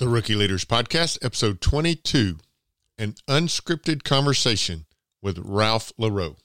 The Rookie Leaders Podcast, episode 22 An Unscripted Conversation with Ralph LaRoe.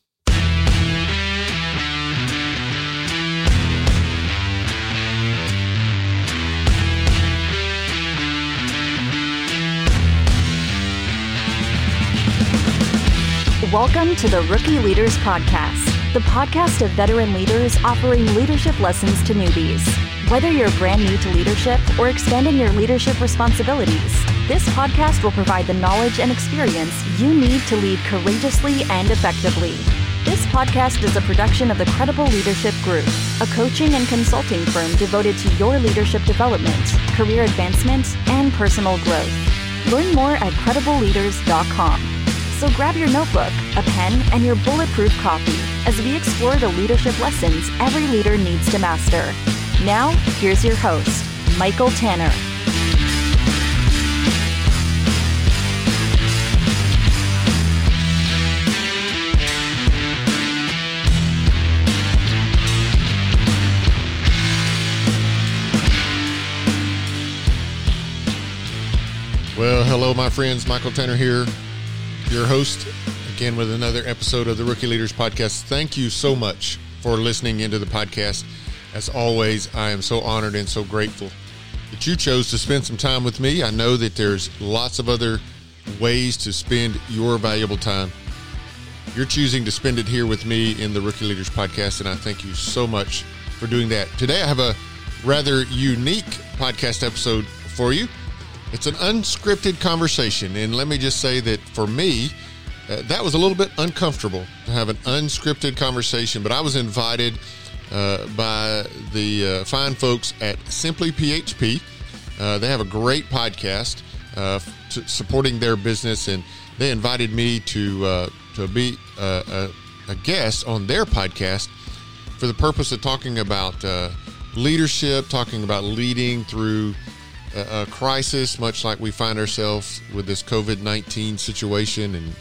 Welcome to the Rookie Leaders Podcast, the podcast of veteran leaders offering leadership lessons to newbies. Whether you're brand new to leadership or expanding your leadership responsibilities, this podcast will provide the knowledge and experience you need to lead courageously and effectively. This podcast is a production of the Credible Leadership Group, a coaching and consulting firm devoted to your leadership development, career advancement, and personal growth. Learn more at credibleleaders.com. So grab your notebook, a pen, and your Bulletproof coffee as we explore the leadership lessons every leader needs to master. Now, here's your host, Michael Tanner. Well, hello, my friends. Michael Tanner here, your host, again with another episode of the Rookie Leaders Podcast. Thank you so much for listening into the podcast. As always, I am so honored and so grateful that you chose to spend some time with me. I know that there's lots of other ways to spend your valuable time. You're choosing to spend it here with me in the Rookie Leaders Podcast, and I thank you so much for doing that. Today, I have a rather unique podcast episode for you. It's an unscripted conversation, and let me just say that for me, uh, that was a little bit uncomfortable to have an unscripted conversation, but I was invited uh, by the uh, fine folks at Simply PHP. Uh, they have a great podcast supporting their business, and they invited me to to be a, a, guest on their podcast for the purpose of talking about leadership, talking about leading through a, a crisis, much like we find ourselves with this COVID 19 situation and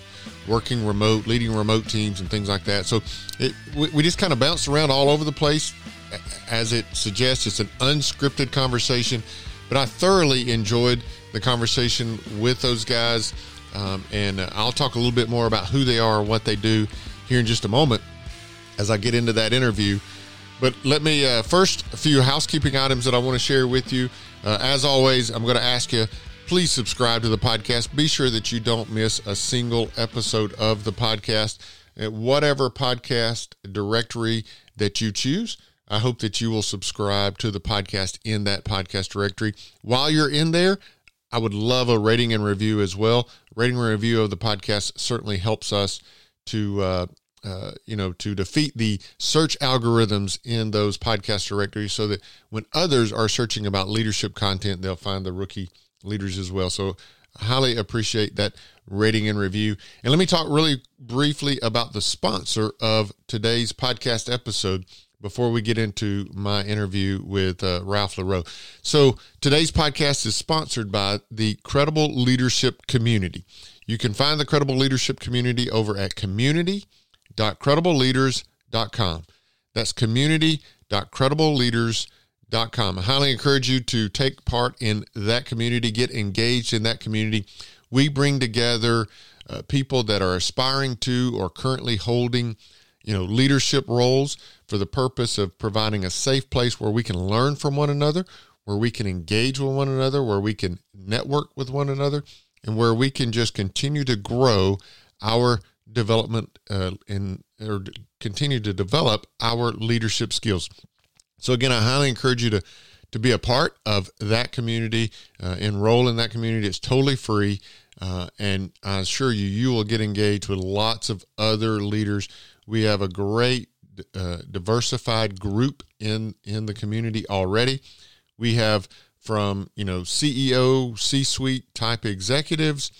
working remote, leading remote teams, and things like that. So it, we, we just kind of bounced around all over the place. As it suggests, it's an unscripted conversation, but I thoroughly enjoyed the conversation with those guys. Um, and uh, I'll talk a little bit more about who they are what they do here in just a moment as I get into that interview. But let me uh, first a few housekeeping items that I want to share with you. Uh, as always, I'm going to ask you please subscribe to the podcast. Be sure that you don't miss a single episode of the podcast at whatever podcast directory that you choose. I hope that you will subscribe to the podcast in that podcast directory. While you're in there, I would love a rating and review as well. Rating and review of the podcast certainly helps us to uh, uh, you know, to defeat the search algorithms in those podcast directories so that when others are searching about leadership content, they'll find the rookie leaders as well. So I highly appreciate that rating and review. And let me talk really briefly about the sponsor of today's podcast episode before we get into my interview with uh, Ralph LaRoe. So today's podcast is sponsored by the Credible Leadership Community. You can find the Credible Leadership Community over at community.credibleleaders.com. That's community.credibleleaders.com com. I highly encourage you to take part in that community, get engaged in that community. We bring together uh, people that are aspiring to or currently holding, you know, leadership roles for the purpose of providing a safe place where we can learn from one another, where we can engage with one another, where we can network with one another, and where we can just continue to grow our development uh, in or continue to develop our leadership skills. So again, I highly encourage you to to be a part of that community, uh, enroll in that community. It's totally free, uh, and I assure you, you will get engaged with lots of other leaders. We have a great uh, diversified group in in the community already. We have from you know CEO, C-suite type executives,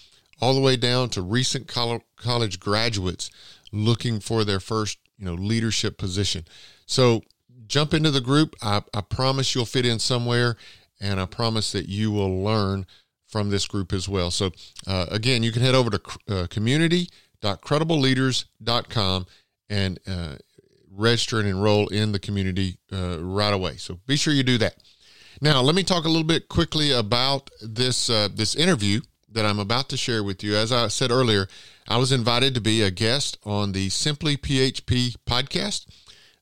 all the way down to recent college graduates looking for their first you know leadership position. So jump into the group. I, I promise you'll fit in somewhere, and I promise that you will learn from this group as well. So, uh, again, you can head over to uh, community.credibleleaders.com and uh, register and enroll in the community uh, right away. So, be sure you do that. Now, let me talk a little bit quickly about this uh, this interview that I'm about to share with you. As I said earlier, I was invited to be a guest on the Simply PHP podcast.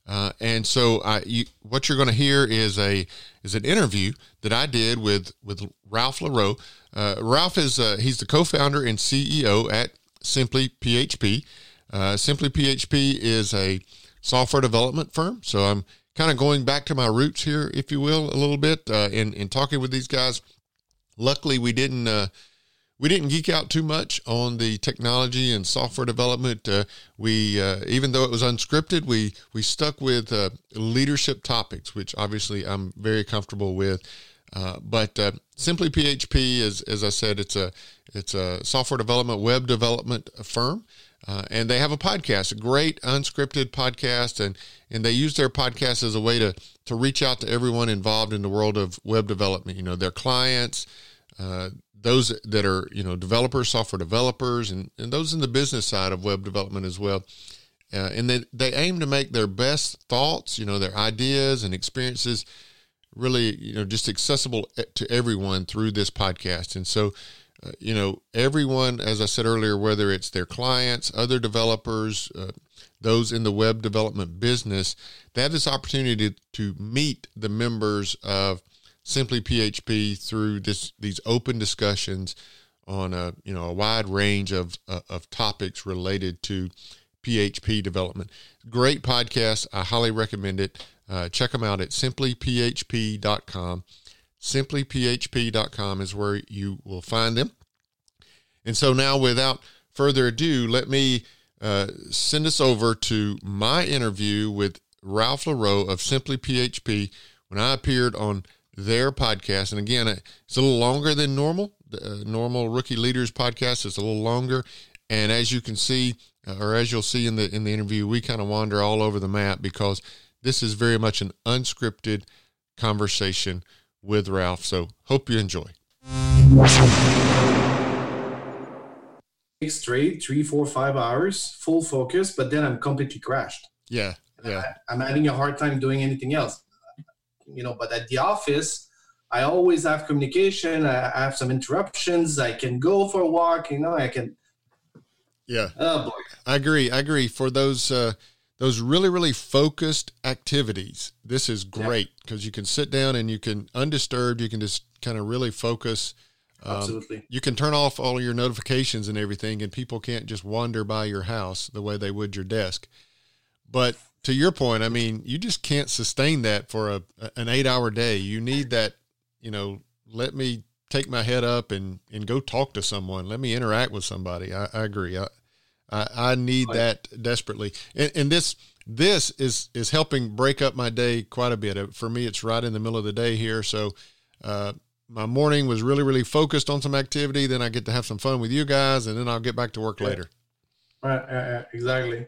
Uh, and so, you, what you're going to hear is a is an interview that I did with with Ralph LaRoe. Uh, Ralph is uh, he's the co-founder and CEO at Simply PHP. Uh, Simply PHP is a software development firm. So I'm kind of going back to my roots here, if you will, a little bit uh, in in talking with these guys. Luckily, we didn't uh, we didn't geek out too much on the technology and software development. Uh, we uh, even though it was unscripted, we we stuck with uh, leadership topics, which obviously I'm very comfortable with. Uh, but uh, simply PHP is, as I said, it's a it's a software development, web development firm. Uh, and they have a podcast, a great unscripted podcast, and and they use their podcast as a way to to reach out to everyone involved in the world of web development. You know, their clients, uh, those that are you know developers, software developers, and and those in the business side of web development as well. Uh, and they they aim to make their best thoughts, you know, their ideas and experiences, really you know just accessible to everyone through this podcast. And so uh, you know, everyone, as I said earlier, whether it's their clients, other developers, uh, those in the web development business, they have this opportunity to meet the members of Simply PHP through this these open discussions on a you know a wide range of uh, of topics related to PHP development. Great podcast. I highly recommend it. Uh, check them out at simplyphp.com simplyphp.com is where you will find them. And so now, without further ado, let me uh, send us over to my interview with Ralph LaRoe of Simply PHP when I appeared on their podcast. And again, it's a little longer than normal. The uh, normal Rookie Leaders podcast is a little longer. And as you can see, uh, or as you'll see in the in the interview, we kind of wander all over the map because this is very much an unscripted conversation with Ralph. So hope you enjoy. Straight three, four, five hours, full focus, but then I'm completely crashed. Yeah, yeah. I, I'm having a hard time doing anything else. You know, but at the office, I always have communication. I have some interruptions. I can go for a walk. You know, I can. Yeah. Oh boy. I agree. I agree. For those uh, those really really focused activities this is great because yeah. you can sit down and you can undisturbed you can just kind of really focus um, absolutely you can turn off all your notifications and everything and people can't just wander by your house the way they would your desk but to your point i mean you just can't sustain that for a an eight hour day you need that you know let me take my head up and and go talk to someone let me interact with somebody i, I agree I, I, I need that desperately. And, and, this this is is helping break up my day quite a bit. Uh, for me, it's right in the middle of the day here, so uh, my morning was really really focused on some activity. Then I get to have some fun with you guys, and then I'll get back to work yeah. later. Right, uh, exactly.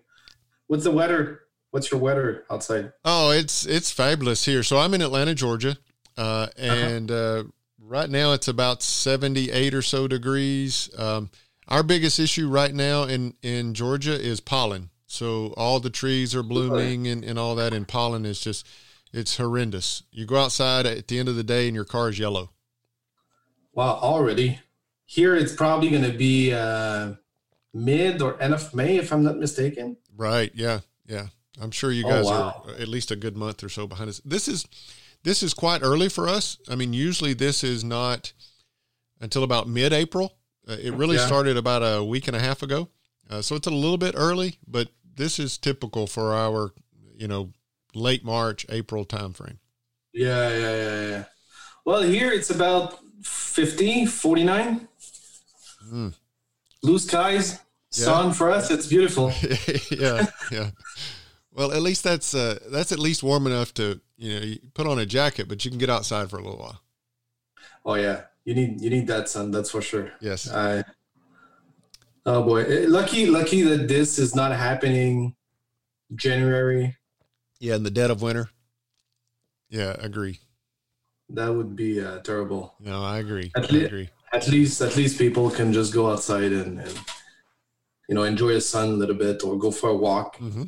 What's the weather? What's your weather outside? Oh, it's it's fabulous here. So I'm in Atlanta, Georgia, uh, uh-huh. and uh-huh. right now it's about 78 or so degrees. Um, our biggest issue right now in, in Georgia is pollen. So all the trees are blooming and, and all that, and pollen is just, it's horrendous. You go outside at the end of the day and your car is yellow. Wow, already. Here it's probably going to be uh, mid or end of May, if I'm not mistaken. Right. Yeah. Yeah. I'm sure you oh, guys oh, wow. are at least a good month or so behind us. This is this is quite early for us. I mean, usually this is not until about mid-April. Uh, it really yeah. started about a week and a half ago, uh, so it's a little bit early, but this is typical for our, you know, late March, April timeframe. Yeah, yeah, yeah, yeah. Well, here it's about 50, 49. Mm. Blue skies, sun for us. It's beautiful. yeah, yeah. Well, at least that's uh, that's at least warm enough to you know you put on a jacket, but you can get outside for a little while. Oh yeah, you need you need that sun. That's for sure. Yes. I. Oh boy, eh, lucky lucky that this is not happening January. Yeah, in the dead of winter. Yeah, agree. That would be uh, terrible. No, I agree. At, I agree. at least at least people can just go outside and, and you know enjoy the sun a little bit or go for a walk. Mm-hmm.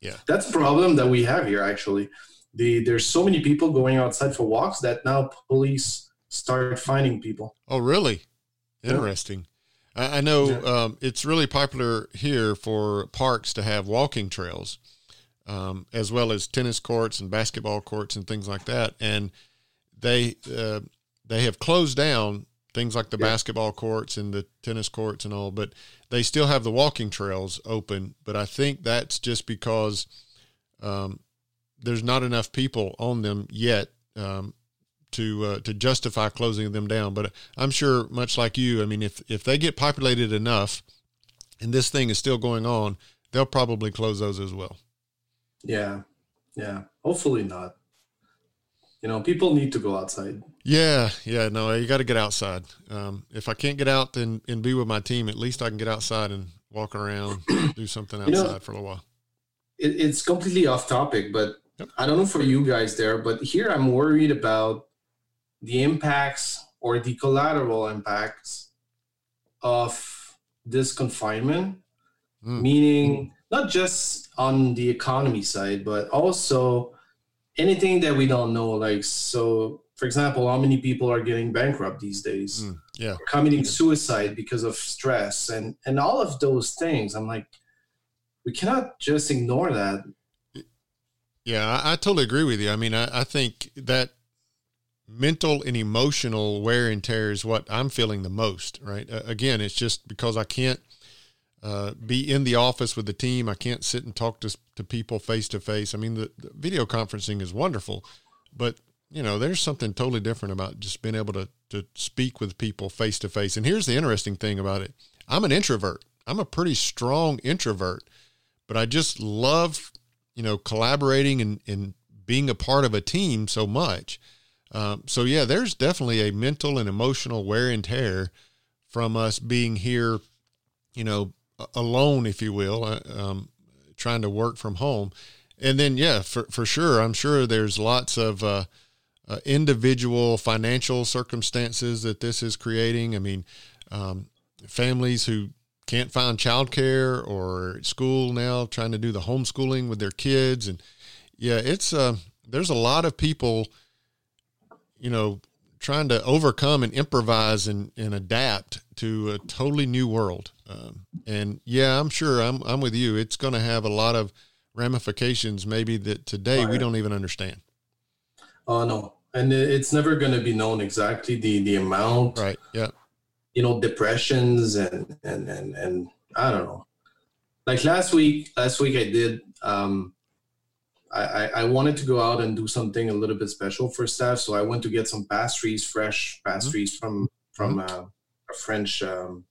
Yeah, that's a problem that we have here actually the there's so many people going outside for walks that now police start finding people. Oh, really? Interesting. Yeah. I, I, know yeah. um, it's really popular here for parks to have walking trails, um, as well as tennis courts and basketball courts and things like that. And they uh, they have closed down things like the yeah. basketball courts and the tennis courts and all, but they still have the walking trails open. But I think that's just because um, there's not enough people on them yet um, to uh, to justify closing them down. But I'm sure, much like you, I mean, if if they get populated enough, and this thing is still going on, they'll probably close those as well. Yeah, yeah. Hopefully not. You know, people need to go outside. Yeah, yeah. No, you got to get outside. Um, if I can't get out and, and be with my team, at least I can get outside and walk around, do something outside you know, for a while. It, it's completely off topic, but I don't know for you guys there, but here I'm worried about the impacts or the collateral impacts of this confinement, mm. meaning not just on the economy side, but also anything that we don't know. Like, so for example, how many people are getting bankrupt these days? Mm. Yeah. Committing suicide because of stress and, and all of those things. I'm like, we cannot just ignore that yeah, I, I totally agree with you. I mean, I, I think that mental and emotional wear and tear is what I'm feeling the most, right? Uh, again, it's just because I can't uh, be in the office with the team. I can't sit and talk to, to people face to face. I mean, the, the, video conferencing is wonderful, but you know, there's something totally different about just being able to, to speak with people face to face. And here's the interesting thing about it. I'm an introvert. I'm a pretty strong introvert, but I just love you know, collaborating and, and being a part of a team so much. Um, so yeah, there's definitely a mental and emotional wear and tear from us being here, you know, alone, if you will, uh, um, trying to work from home. And then, yeah, for, for sure, I'm sure there's lots of uh, uh, individual financial circumstances that this is creating. I mean, um, families who can't find childcare or school now, trying to do the homeschooling with their kids, and yeah, it's uh, there's a lot of people, you know, trying to overcome and improvise and, and adapt to a totally new world. Um, and yeah, I'm sure I'm I'm with you. It's going to have a lot of ramifications, maybe that today we don't even understand. Oh uh, no, and it's never going to be known exactly the the amount. Right. Yeah you know depressions and and and and I don't know. Like last week, last week I did. Um, I, I wanted to go out and do something a little bit special for staff, so I went to get some pastries, fresh pastries mm-hmm. from from mm-hmm. uh, a French um,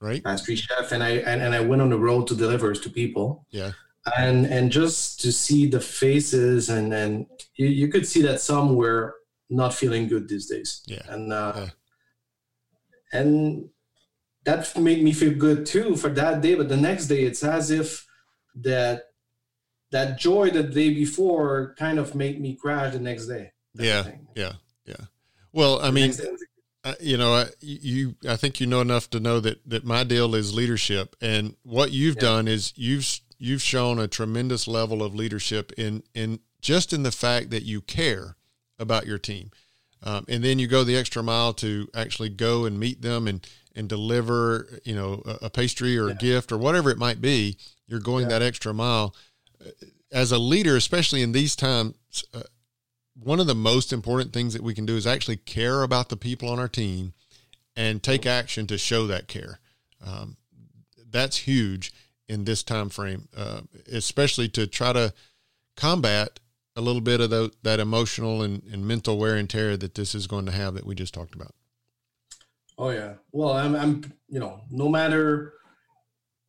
right pastry chef, and I and, and I went on the road to deliver to people. Yeah, and and just to see the faces, and and you, you could see that some were not feeling good these days. Yeah, and uh, yeah. and that made me feel good too for that day but the next day it's as if that that joy the day before kind of made me crash the next day. Yeah yeah yeah. Well i mean uh, you know I, you i think you know enough to know that that my deal is leadership. And what you've yeah. done is you've you've shown a tremendous level of leadership in in just in the fact that you care about your team. Um, and then you go the extra mile to actually go and meet them and and deliver you know a, a pastry or yeah. a gift or whatever it might be. You're going yeah. that extra mile. As a leader especially in these times uh, one of the most important things that we can do is actually care about the people on our team and take action to show that care. Um, that's huge in this time frame uh, especially to try to combat a little bit of the, that emotional and, and mental wear and tear that this is going to have that we just talked about. Oh yeah. Well, I'm, I'm, you know, no matter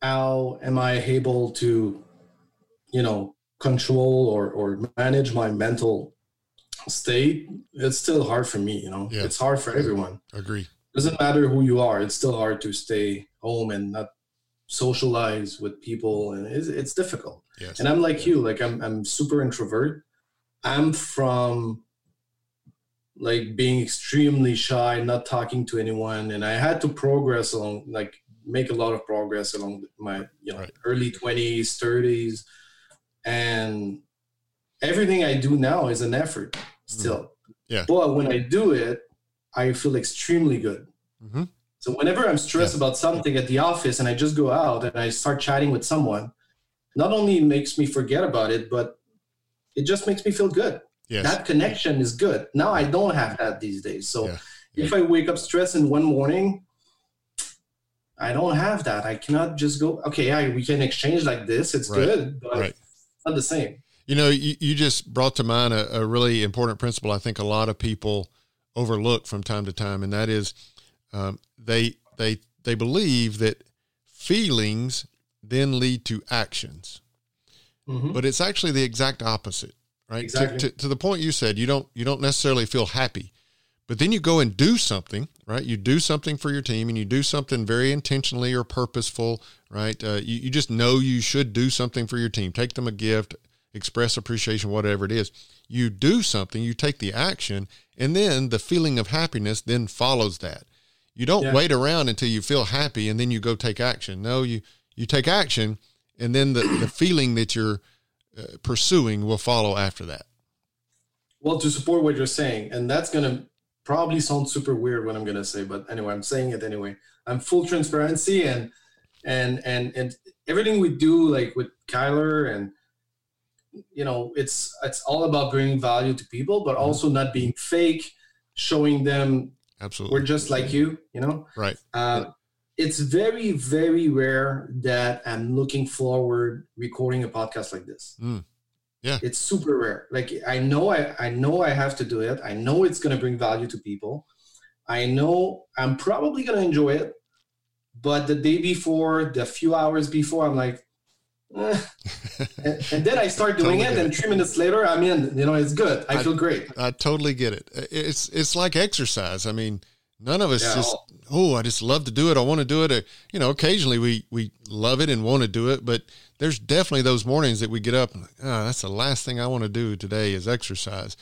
how am I able to, you know, control or, or manage my mental state, it's still hard for me, you know, yeah. it's hard for everyone. Agree. Doesn't matter who you are. It's still hard to stay home and not socialize with people. And it's, it's difficult. Yes. And I'm like you, like I'm, I'm super introvert I'm from like being extremely shy, not talking to anyone, and I had to progress along, like make a lot of progress along my you know right. early twenties, thirties, and everything I do now is an effort still. Mm-hmm. Yeah. But when I do it, I feel extremely good. Mm-hmm. So whenever I'm stressed yeah. about something at the office and I just go out and I start chatting with someone, not only makes me forget about it, but it just makes me feel good. Yes. That connection is good. Now I don't have that these days. So yeah. Yeah. if I wake up stressed in one morning, I don't have that. I cannot just go, okay, I, we can exchange like this. It's right. good, but right. not the same. You know, you, you just brought to mind a, a, really important principle I think a lot of people overlook from time to time, and that is um, they they they believe that feelings then lead to actions, mm-hmm. but it's actually the exact opposite, right? Exactly. To, to, to the point you said, you don't you don't necessarily feel happy, but then you go and do something, right? You do something for your team, and you do something very intentionally or purposeful, right? Uh, you, you just know you should do something for your team. Take them a gift, express appreciation, whatever it is. You do something, you take the action, and then the feeling of happiness then follows that. You don't yeah. wait around until you feel happy and then you go take action. No, you you take action, and then the the feeling that you're uh, pursuing will follow after that. Well, to support what you're saying, and that's gonna probably sound super weird what I'm gonna say, but anyway, I'm saying it anyway. I'm full transparency and and and and everything we do, like with Kyler and you know it's it's all about bringing value to people but mm-hmm. also not being fake showing them absolutely. We're just like you you know? Right. Uh, it's very very rare that i'm looking forward recording a podcast like this. Mm. yeah. It's super rare. Like i know i i know i have to do it. I know it's going to bring value to people. I know i'm probably going to enjoy it but the day before the few hours before i'm like and, and, then I start doing totally it, and three minutes later, I'm in. You know, it's good. I, I, feel great. I totally get it. It's it's like exercise. I mean, none of us yeah. just oh, I just love to do it. I want to do it. You know, occasionally we we love it and want to do it, but there's definitely those mornings that we get up and like, oh, that's the last thing I want to do today is exercise.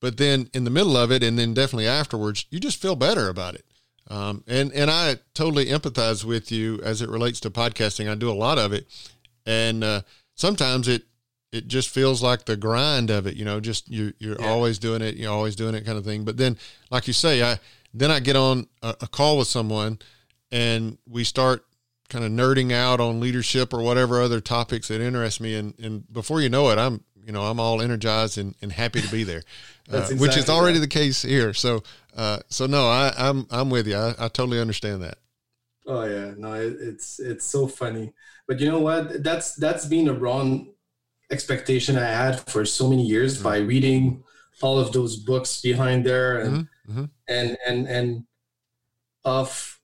But then in the middle of it, and then definitely afterwards, you just feel better about it. Um, and and I totally empathize with you as it relates to podcasting. I do a lot of it, and uh, sometimes it it just feels like the grind of it you know just you you're yeah. always doing it you're always doing it kind of thing. But then like you say i then i get on a, a call with someone and we start kind of nerding out on leadership or whatever other topics that interest me. And and before you know it i'm you know i'm all energized and, and happy to be there uh, exactly which is already right. the case here. So uh, so no i i'm i'm with you. I, I totally understand that oh yeah no it, it's it's so funny but you know what? That's that's been a wrong expectation I had for so many years mm-hmm. by reading all of those books behind there and mm-hmm. mm-hmm. and and and of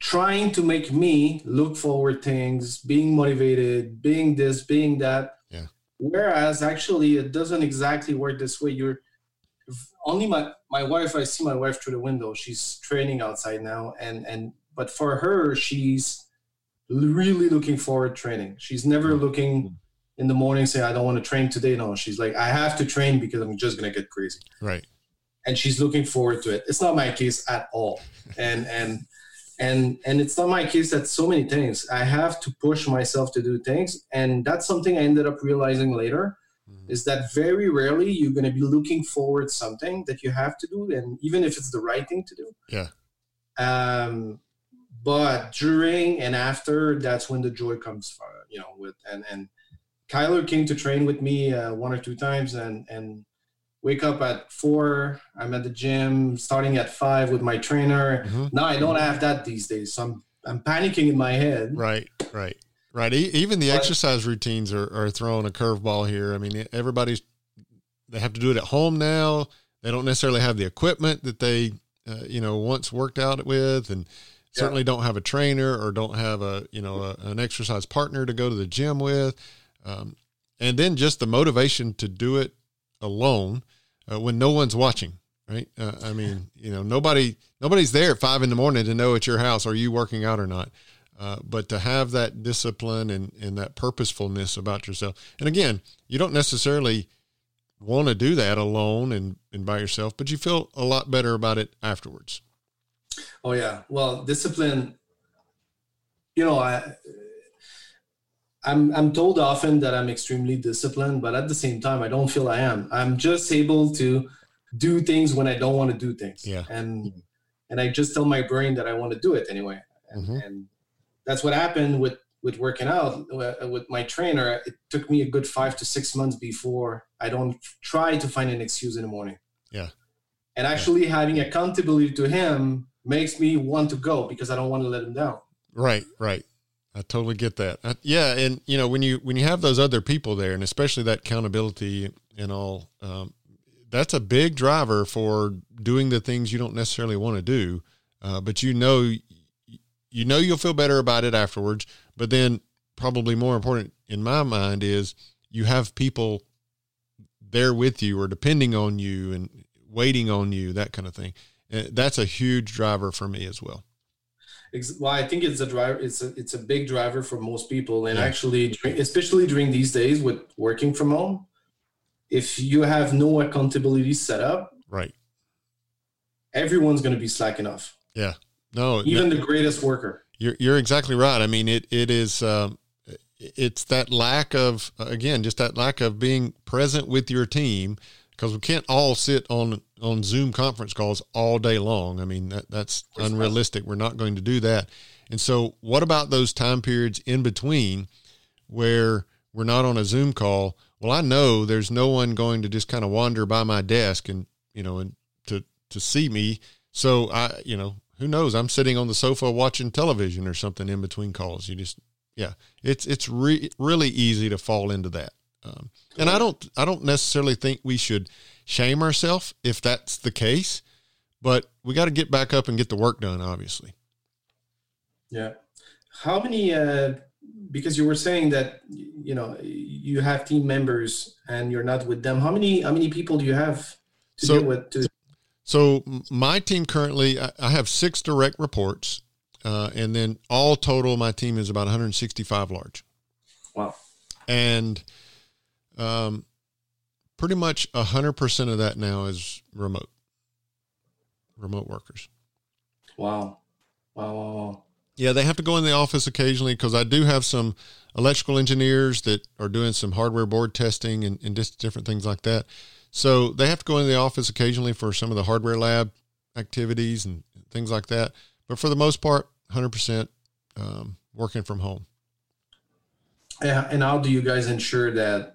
trying to make me look forward things, being motivated, being this, being that. Yeah. Whereas actually it doesn't exactly work this way. You're only my my wife. I see my wife through the window. She's training outside now, and and but for her, she's really looking forward training. She's never mm-hmm. looking in the morning say I don't want to train today. No, she's like I have to train because I'm just gonna get crazy. Right. And she's looking forward to it. It's not my case at all. And and and and it's not my case that so many things. I have to push myself to do things, and that's something I ended up realizing later. Mm-hmm. Is that very rarely you're going to be looking forward something that you have to do, and even if it's the right thing to do. Yeah. Um, but during and after that's when the joy comes you know with and and kyler came to train with me uh, one or two times and and wake up at four i'm at the gym starting at five with my trainer. Mm-hmm. now i don't have that these days so i'm i'm panicking in my head. Right right right. Even the but, exercise routines are, are throwing a curveball here. I mean everybody's they have to do it at home now. They don't necessarily have the equipment that they uh, you know once worked out with and certainly yeah. don't have a trainer or don't have a you know a, an exercise partner to go to the gym with. Um, and then just the motivation to do it alone uh, when no one's watching right? Uh, i mean you know nobody nobody's there at five in the morning to know at your house are you working out or not? Uh, but to have that discipline and, and that purposefulness about yourself. And again you don't necessarily want to do that alone and, and by yourself but you feel a lot better about it afterwards Oh yeah. Well, discipline. You know, I I'm I'm told often that I'm extremely disciplined, but at the same time, I don't feel I am. I'm just able to do things when I don't want to do things. Yeah. And and I just tell my brain that I want to do it anyway. And, Mhm. and that's what happened with with working out uh, with my trainer. It took me a good five to six months before I don't try to find an excuse in the morning. Yeah. And actually having accountability to him makes me want to go because I don't want to let him down. Right, right. I totally get that. I, yeah, and you know when you when you have those other people there, and especially that accountability and all, um, that's a big driver for doing the things you don't necessarily want to do, uh, but you know, you know you'll feel better about it afterwards. But then, probably more important in my mind is you have people there with you or depending on you and waiting on you, that kind of thing. Uh, That's a huge driver for me as well. Well, I think it's a driver. It's a it's a big driver for most people, and Yeah. actually, especially during these days with working from home, if you have no accountability set up, Right. everyone's going to be slacking off, Yeah. No, even the greatest worker. You're you're exactly right. I mean, it it is um, it's that lack of again, just that lack of being present with your team because we can't all sit on on Zoom conference calls all day long. I mean, that that's unrealistic. We're not going to do that. And so, what about those time periods in between where we're not on a Zoom call? Well, I know there's no one going to just kind of wander by my desk and you know and to to see me. So I, you know, who knows? I'm sitting on the sofa watching television or something in between calls. You just, yeah, it's it's re- really easy to fall into that. Um, and I don't I don't necessarily think we should shame ourselves if that's the case, but we got to get back up and get the work done. Obviously, Yeah. How many? Uh, because you were saying that you know you have team members and you're not with them. How many? How many people do you have to So- deal with? To, So my team currently, I have six direct reports, uh, and then all total, my team is about 165 large, wow. and um, pretty much 100 percent of that now is remote, remote workers. Wow. Wow. Wow. wow. Yeah, they have to go in the office occasionally because I do have some electrical engineers that are doing some hardware board testing and, and just different things like that. So they have to go in the office occasionally for some of the hardware lab activities and things like that. But for the most part, 100% um, working from home. Yeah, and how do you guys ensure that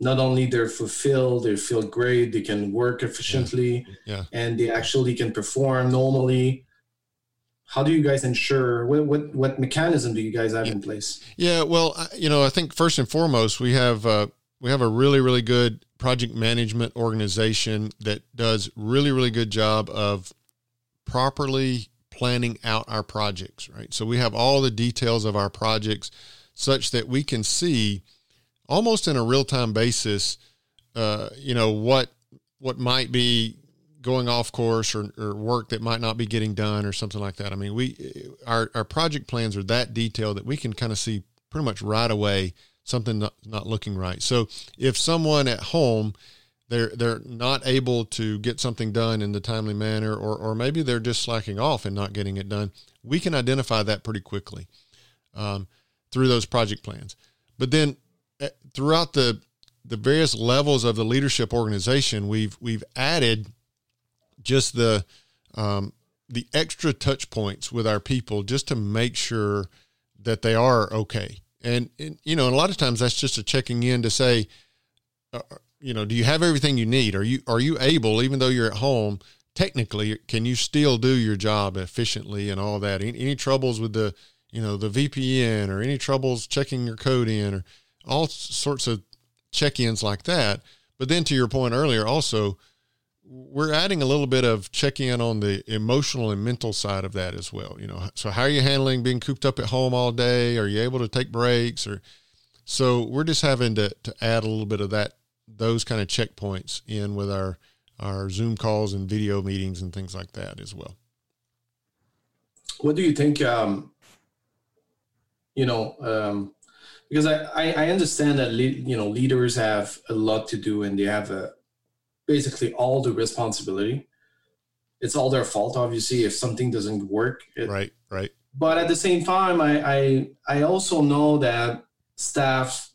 not only they're fulfilled, they feel great, they can work efficiently, Yeah. and they actually can perform normally? How do you guys ensure? What what, what mechanism do you guys have in place? Yeah, well, you know, I think first and foremost, we have uh, we have a really really good project management organization that does really really good job of properly planning out our projects. Right, so we have all the details of our projects, such that we can see almost in a real time basis, uh, you know what what might be going off course or, or work that might not be getting done or something like that. I mean, we our our project plans are that detailed that we can kind of see pretty much right away something not, not looking right. So if someone at home they're they're not able to get something done in the timely manner or or maybe they're just slacking off and not getting it done, we can identify that pretty quickly um, through those project plans. But then throughout the the various levels of the leadership organization, we've we've added just the um, the extra touch points with our people just to make sure that they are okay. And, and you know, and a lot of times that's just a checking in to say, uh, you know, do you have everything you need? Are you are you able, even though you're at home, technically, can you still do your job efficiently and all that? Any, any troubles with the you know the VPN or any troubles checking your code in or all sorts of check-ins like that. But then to your point earlier, also we're adding a little bit of check in on the emotional and mental side of that as well. You know, so how are you handling being cooped up at home all day? Are you able to take breaks? Or so we're just having to to add a little bit of that those kind of checkpoints in with our our Zoom calls and video meetings and things like that as well. What do you think? Um, you know, um, because I, I, understand that you know leaders have a lot to do and they have a, basically all the responsibility. It's all their fault, obviously, if something doesn't work. It- Right, right. But at the same time, I, I I also know that staff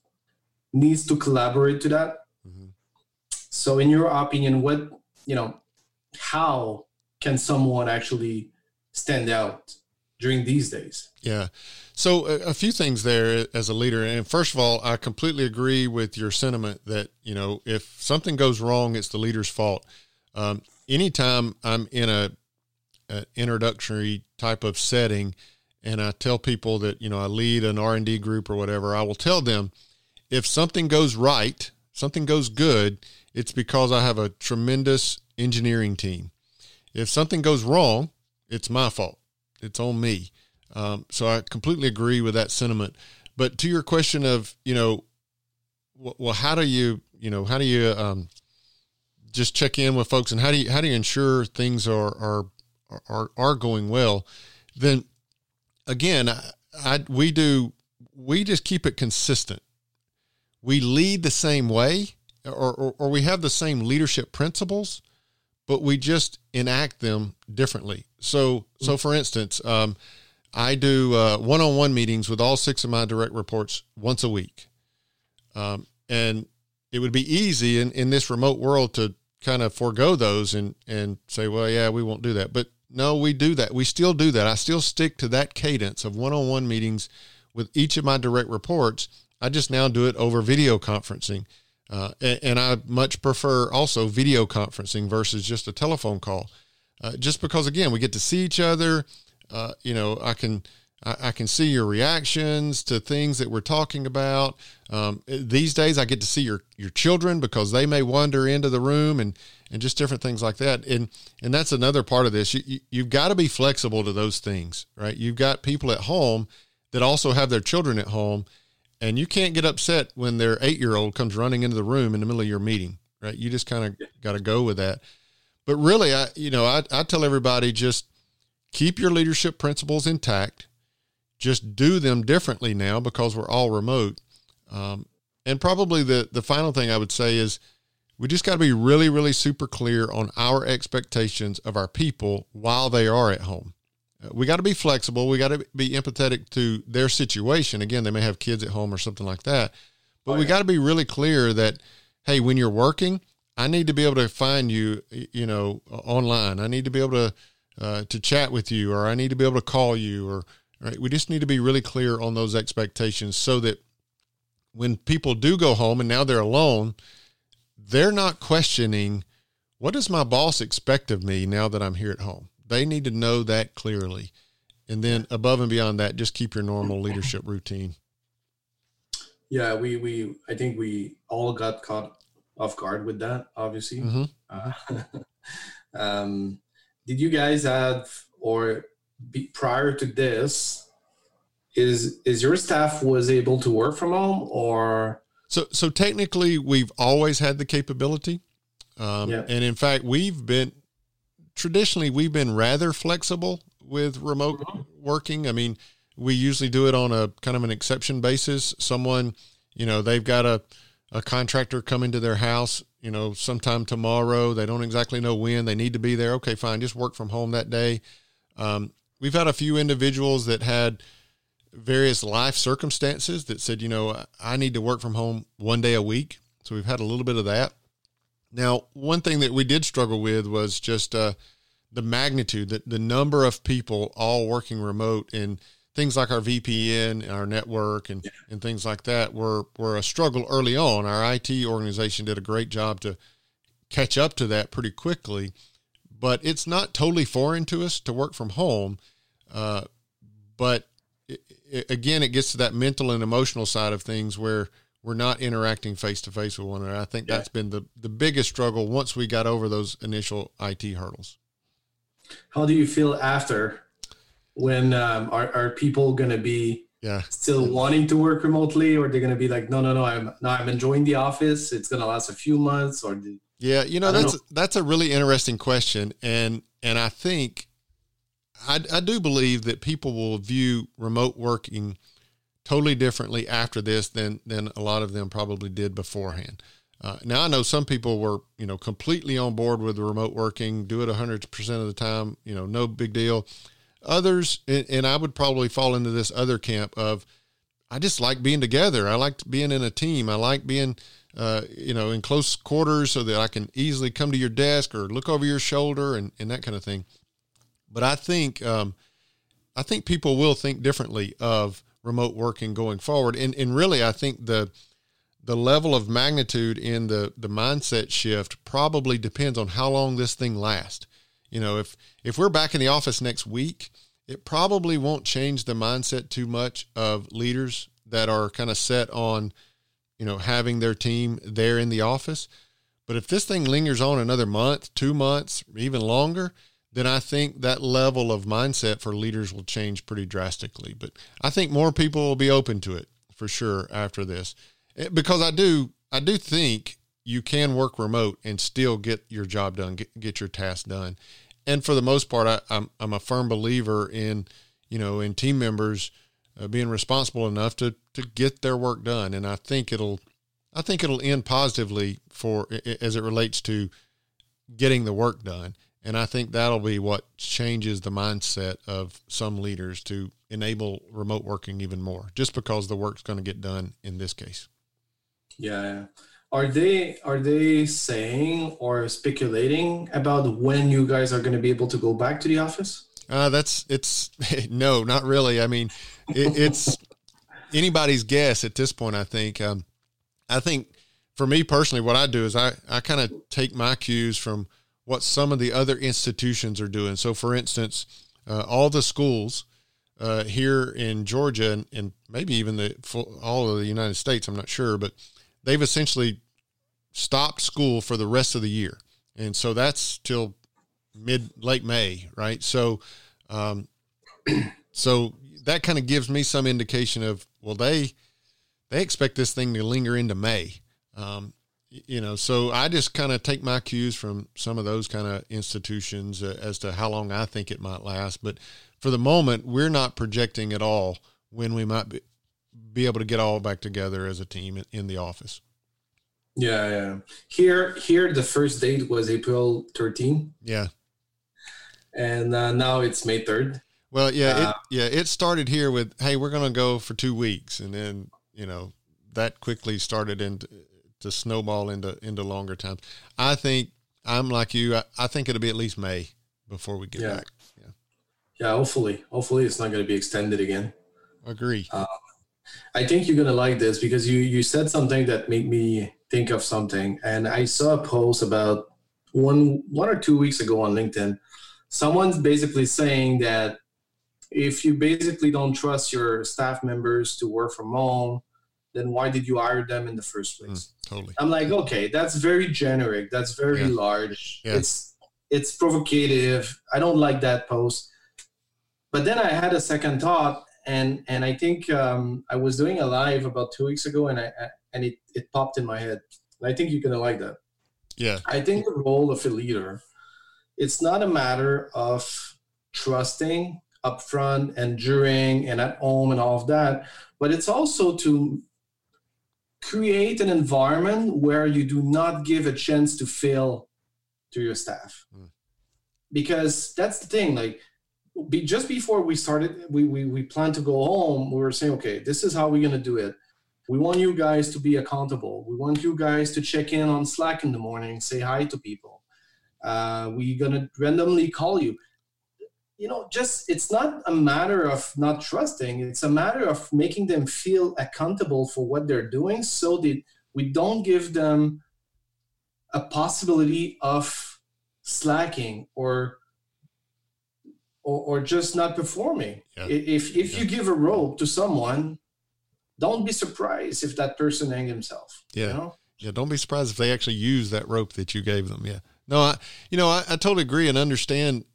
needs to collaborate to that. Mm-hmm. So, in your opinion, what you know, how can someone actually stand out during these days? Yeah. So a, a, few things there as a leader, and first of all, I completely agree with your sentiment that you know if something goes wrong, it's the leader's fault. Um, anytime I'm in a, a introductory type of setting, and I tell people that you know I lead an R and D group or whatever, I will tell them if something goes right, something goes good, it's because I have a tremendous engineering team. If something goes wrong, it's my fault. It's on me. Um, so I completely agree with that sentiment. But to your question of, you know, well, how do you, you know, how do you um, just check in with folks, and how do you how do you ensure things are are are are going well? Then again, I, I we do we just keep it consistent. We lead the same way, or, or, or we have the same leadership principles, but we just enact them differently. So so for instance. Um, I do uh, one-on-one meetings with all six of my direct reports once a week, um, and it would be easy in, in this remote world to kind of forego those and and say, well, yeah, we won't do that. But no, we do that. We still do that. I still stick to that cadence of one-on-one meetings with each of my direct reports. I just now do it over video conferencing. Uh, and, and, I much prefer also video conferencing versus just a telephone call. Uh, just because, again, we get to see each other uh, you know, I can I, I, can see your reactions to things that we're talking about. Um, these days, I get to see your your children because they may wander into the room and and just different things like that. And and that's another part of this. You, you have got to be flexible to those things, right? You've got people at home that also have their children at home, and you can't get upset when their eight year old comes running into the room in the middle of your meeting, right? You just kind of got to go with that. But really, I you know I I tell everybody just keep your leadership principles intact. Just do them differently now because we're all remote. Um, and probably the, the final thing I would say is we just got to be really, really super clear on our expectations of our people while they are at home. Uh, we got to be flexible. We got to be empathetic to their situation. Again, they may have kids at home or something like that. But oh, yeah. we got to be really clear that, hey, when you're working, I need to be able to find you, you know, online. I need to be able to uh, to chat with you, or I need to be able to call you, or right. We just need to be really clear on those expectations so that when people do go home and now they're alone, they're not questioning what does my boss expect of me now that I'm here at home. They need to know that clearly, and then above and beyond that, just keep your normal leadership routine. Yeah, we we I think we all got caught off guard with that, obviously. Mm-hmm. Uh, um, did you guys have or be, prior to this is is your staff was able to work from home or so so technically we've always had the capability um, yeah. and in fact we've been traditionally we've been rather flexible with remote mm-hmm. working i mean we usually do it on a kind of an exception basis someone you know they've got a a contractor come into their house you know, sometime tomorrow. They don't exactly know when they need to be there. Okay, fine, just work from home that day. Um, we've had a few individuals that had various life circumstances that said, you know, I need to work from home one day a week. So we've had a little bit of that. Now, one thing that we did struggle with was just uh, the magnitude, the, the number of people all working remote and things like our VPN, and our network, and, yeah. and things like that were, were a struggle early on. Our IT organization did a great job to catch up to that pretty quickly, but it's not totally foreign to us to work from home. Uh, but it, it, again, it gets to that mental and emotional side of things where we're not interacting face to face with one another. I think yeah. that's been the, the biggest struggle once we got over those initial IT hurdles. How do you feel after when um, are, are people going to be yeah. still wanting to work remotely or they're going to be like no no no i'm no i'm enjoying the office it's going to last a few months or the, yeah you know that's know. that's a really interesting question and and i think I, I do believe that people will view remote working totally differently after this than than a lot of them probably did beforehand uh, now I know some people were, you know, completely on board with the remote working, do it 100% of the time, you know, no big deal. Others, and I would probably fall into this other camp of, I just like being together. I like being in a team. I like being, uh, you know, in close quarters so that I can easily come to your desk or look over your shoulder and, and that kind of thing. But I think, um, I think people will think differently of remote working going forward. And, and really, I think the, the level of magnitude in the, the mindset shift probably depends on how long this thing lasts. You know, if, if we're back in the office next week, it probably won't change the mindset too much of leaders that are kind of set on, you know, having their team there in the office. But if this thing lingers on another month, two months, even longer, then I think that level of mindset for leaders will change pretty drastically. But I think more people will be open to it for sure after this, eh, because I do I do think you can work remote and still get your job done, get, get your task done and for the most part, I, am I'm, I'm a firm believer in you know in team members uh, being responsible enough to to get their work done, and I think it'll I think it'll end positively for as it relates to getting the work done. And I think that'll be what changes the mindset of some leaders to enable remote working even more, just because the work's going to get done in this case. Yeah are they are they saying or speculating about when you guys are going to be able to go back to the office? Uh, that's it's no not really. I mean it, it's anybody's guess at this point i think. Um, i think for me personally what i do is i, I kind of take my cues from what some of the other institutions are doing. So for instance uh, all the schools uh, here in georgia and, and maybe even the full, all of the united states i'm not sure but they've essentially stopped school for the rest of the year. And so that's till mid late May, right? So, um, so that kind of gives me some indication of well, they they expect this thing to linger into May. Um, you know, so I just kind of take my cues from some of those kind of institutions uh, as to how long I think it might last. But for the moment, we're not projecting at all when we might be, be able to get all back together as a team in, in the office. Yeah, yeah. Here, here, the first date was April 13. Yeah. And uh, now it's May 3rd. Well, yeah, uh, it, yeah. It started here with, "Hey, we're going to go for two weeks," and then you know that quickly started into to snowball into into longer times. I think I'm like you. I, I think it'll be at least May before we get yeah. back. Yeah. Yeah. Hopefully, hopefully it's not going to be extended again. Agree. Uh, I think you're gonna like this because you you said something that made me think of something. And I saw a post about one one or two weeks ago on LinkedIn. Someone's basically saying that if you basically don't trust your staff members to work from home, then why did you hire them in the first hmm, place? Mm, totally. I'm like, okay, that's very generic. That's very yeah. large. Yeah. It's it's provocative. I don't like that post. But then I had a second thought, and and I think um, I was doing a live about two weeks ago, and I and it, it popped in my head. And I think you're gonna like that. Yeah. I think the role of a leader, it's not a matter of trusting upfront and during and at home and all of that, but it's also to create an environment where you do not give a chance to fail to your staff. Mm. Because that's the thing, like be, just before we started, we, we, we planned to go home, we were saying, okay, this is how we're going to do it. We want you guys to be accountable. We want you guys to check in on Slack in the morning, say hi to people. Uh, we're gonna randomly call you. You know, just it's not a matter of not trusting. It's a matter of making them feel accountable for what they're doing, so that we don't give them a possibility of slacking or or, or just not performing. Yeah. If if yeah. you give a rope to someone, don't be surprised if that person hang himself. Yeah. You know? Yeah. Don't be surprised if they actually use that rope that you gave them. Yeah. No, I, you know, I, I totally agree and understand.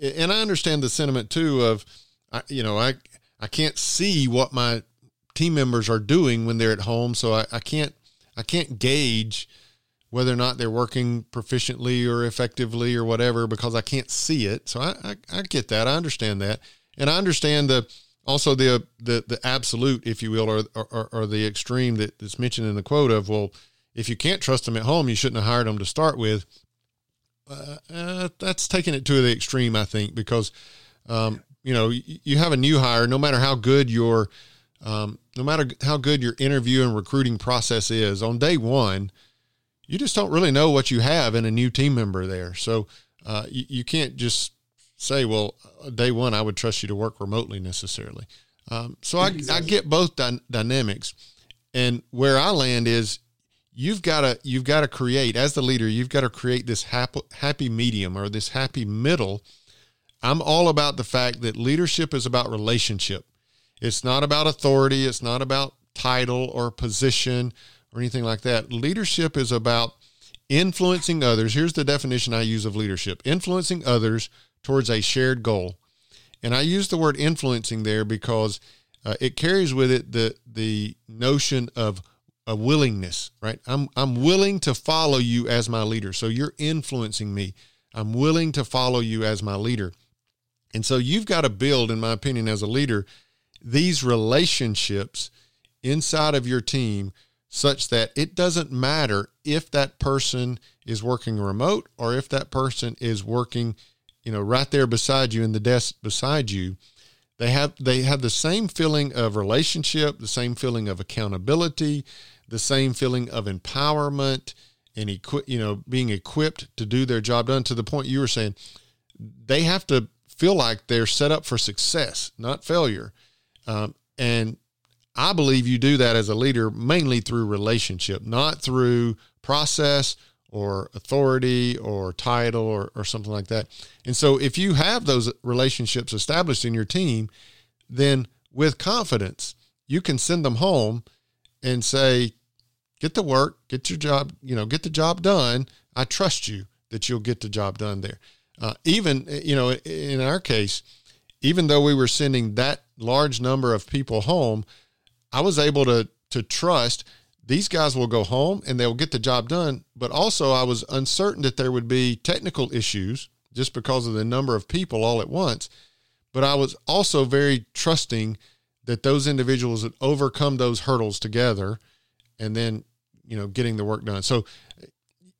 And I understand the sentiment too of, I, you know, I, I can't see what my team members are doing when they're at home. So I, I can't, I can't gauge whether or not they're working proficiently or effectively or whatever, because I can't see it. So I, I, I get that. I understand that. And I understand the, also the the the absolute, if you will, or or, or the extreme that, that's mentioned in the quote of well, if you can't trust them at home, you shouldn't have hired them to start with. Uh, uh, that's taking it to the extreme, I think, because um, you know you, you have a new hire, no matter how good your um, no matter how good your interview and recruiting process is, on day one, you just don't really know what you have in a new team member there. So uh, you, you, can't just say, well, uh, day one, I would trust you to work remotely necessarily. Um, so I, I, get both dy- dynamics. And where I land is you've got to you've got to create as the leader you've got to create this happy happy medium or this happy middle i'm all about the fact that leadership is about relationship it's not about authority it's not about title or position or anything like that leadership is about influencing others here's the definition i use of leadership influencing others towards a shared goal and i use the word influencing there because uh, it carries with it the the notion of a willingness, right? I'm I'm willing to follow you as my leader. So you're influencing me. I'm willing to follow you as my leader. And so you've got to build, in my opinion, as a leader, these relationships inside of your team such that it doesn't matter if that person is working remote or if that person is working, you know, right there beside you in the desk beside you. They have they have the same feeling of relationship, the same feeling of accountability, the same feeling of empowerment and equi- you know being equipped to do their job done to the point you were saying they have to feel like they're set up for success not failure um, and i believe you do that as a leader mainly through relationship not through process or authority or title or, or something like that and so if you have those relationships established in your team then with confidence you can send them home and say get to work, get your job, you know, get the job done. I trust you that you'll get the job done there. Uh, even, you know, in our case, even though we were sending that large number of people home, I was able to to trust these guys will go home and they'll get the job done. But also, I was uncertain that there would be technical issues just because of the number of people all at once. But I was also very trusting that those individuals would overcome those hurdles together and then you know getting the work done. So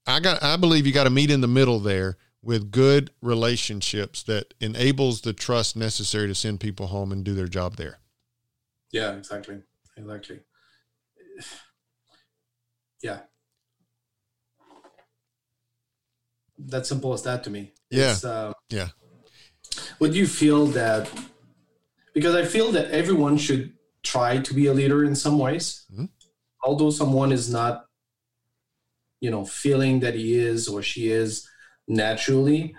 I got I believe you got to meet in the middle there with good relationships that enables the trust necessary to send people home and do their job there. Yeah, exactly. Exactly. Yeah. That simple as that to me. Yeah. Uh, yeah. Would you feel that? Because I feel that everyone should try to be a leader in some ways. Mm-hmm although someone is not you know feeling that he is or she is naturally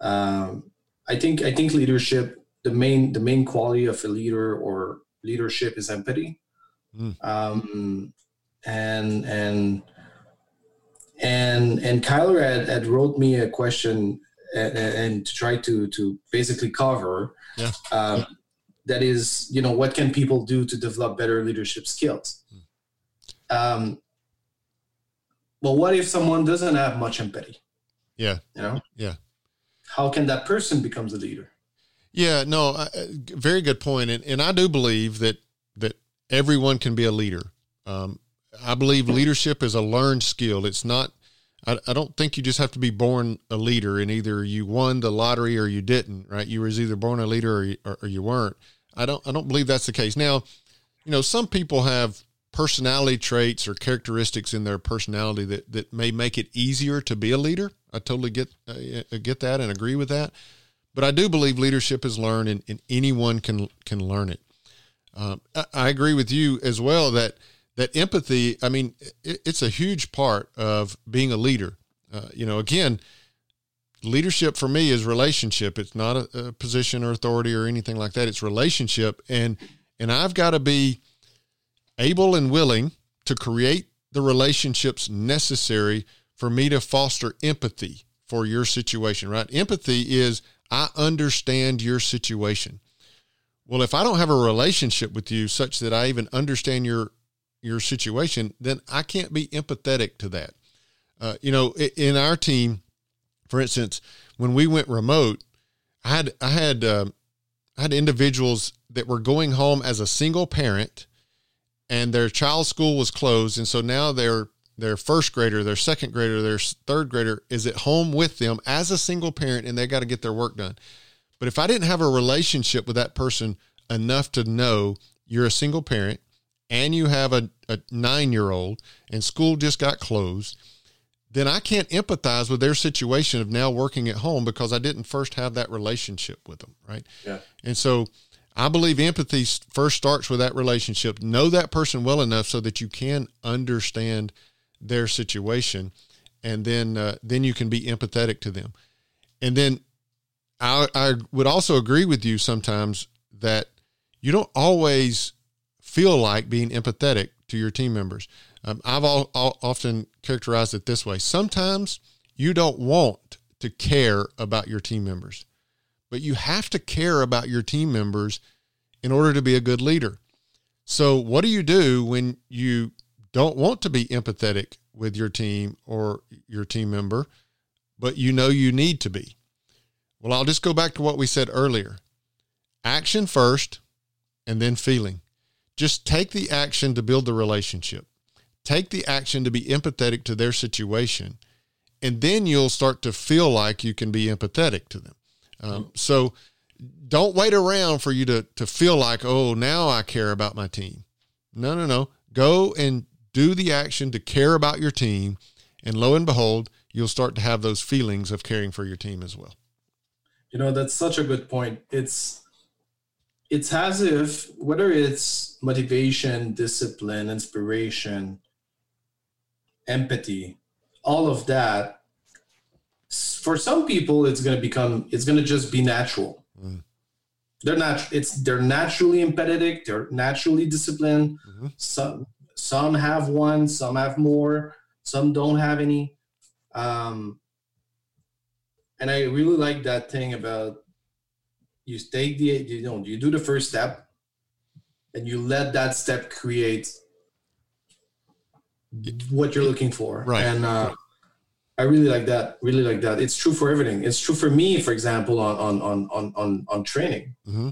um, i think i think leadership the main the main quality of a leader or leadership is empathy mm. um, and and and and Kyler had, had wrote me a question and, and to try to to basically cover yeah. Um, that is you know what can people do to develop better leadership skills mm um, well, what if someone doesn't have much empathy? Yeah. You know? Yeah. How can that person become the leader? Yeah, no, I, very good point. And, and I do believe that, that everyone can be a leader. Um, I believe leadership is a learned skill. It's not, I, I don't think you just have to be born a leader and either you won the lottery or you didn't, right? You was either born a leader or you, or, or you weren't. I don't, I don't believe that's the case. Now, you know, some people have personality traits or characteristics in their personality that, that may make it easier to be a leader. I totally get uh, get that and agree with that. But I do believe leadership is learned, and, and anyone can can learn it. Um, I, I, agree with you as well that that empathy. I mean, it, it's a huge part of being a leader. Uh, you know, again, leadership for me is relationship. It's not a, a position or authority or anything like that. It's relationship, and and I've got to be able and willing to create the relationships necessary for me to foster empathy for your situation, right? Empathy is I understand your situation. Well, if I don't have a relationship with you such that I even understand your your situation, then I can't be empathetic to that. Uh, you know, in our team, for instance, when we went remote, I had I had uh, I had individuals that were going home as a single parent and their child's school was closed, and so now their their first grader, their second grader, their third grader is at home with them as a single parent, and they got to get their work done. But if I didn't have a relationship with that person enough to know you're a single parent and you have a, a nine year old and school just got closed, then I can't empathize with their situation of now working at home because I didn't first have that relationship with them. Right. Yeah. And so I believe empathy first starts with that relationship. Know that person well enough so that you can understand their situation, and then uh, then you can be empathetic to them. And then I, I would also agree with you sometimes that you don't always feel like being empathetic to your team members. Um, I've all, all, often characterized it this way: sometimes you don't want to care about your team members but you have to care about your team members in order to be a good leader. So, what do you do when you don't want to be empathetic with your team or your team member, but you know you need to be? Well, I'll just go back to what we said earlier action first and then feeling. Just take the action to build the relationship, take the action to be empathetic to their situation, and then you'll start to feel like you can be empathetic to them. Um, so don't wait around for you to, to feel like, oh, now I care about my team. No, no, no. Go and do the action to care about your team. And lo and behold, you'll start to have those feelings of caring for your team as well. You know, that's such a good point. It's, it's as if whether it's motivation, discipline, inspiration, empathy, all of that for some people it's going to become it's going to just be natural mm. they're not it's they're naturally empathetic they're naturally disciplined mm-hmm. some some have one some have more some don't have any um and i really like that thing about you take the you know you do the first step and you let that step create what you're looking for right and uh I really like that. Really like that. It's true for everything. It's true for me, for example, on on on on on training. Mm-hmm.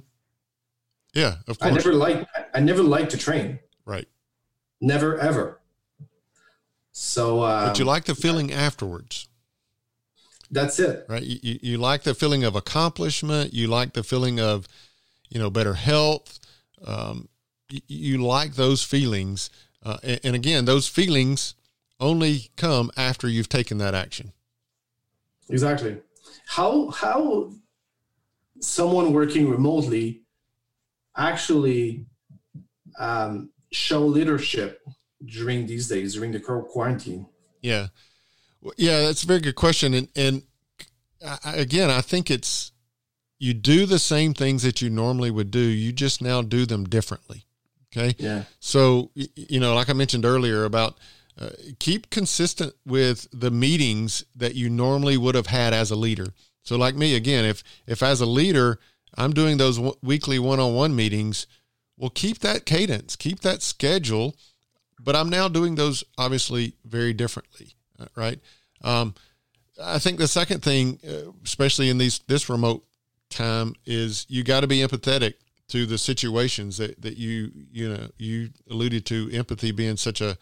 Yeah, of course. I never like I never like to train. Right. Never ever. So. Um, but you like the feeling afterwards. That's it. Right. You, you, you like the feeling of accomplishment. You like the feeling of, you know, better health. Um, you, you like those feelings, uh, and, and again, those feelings only come after you've taken that action. Exactly. How how someone working remotely actually um, show leadership during these days during the quarantine? Yeah, yeah, that's a very good question. And and I, again, I think it's you do the same things that you normally would do. You just now do them differently. Okay. Yeah. So you know, like I mentioned earlier about uh, keep consistent with the meetings that you normally would have had as a leader. So, like me, again, if if as a leader I'm doing those w- weekly one-on-one meetings, well, keep that cadence, keep that schedule. But I'm now doing those obviously very differently, right? Um, I think the second thing, uh, especially in these this remote time, is you got to be empathetic to the situations that that you you know you alluded to empathy being such a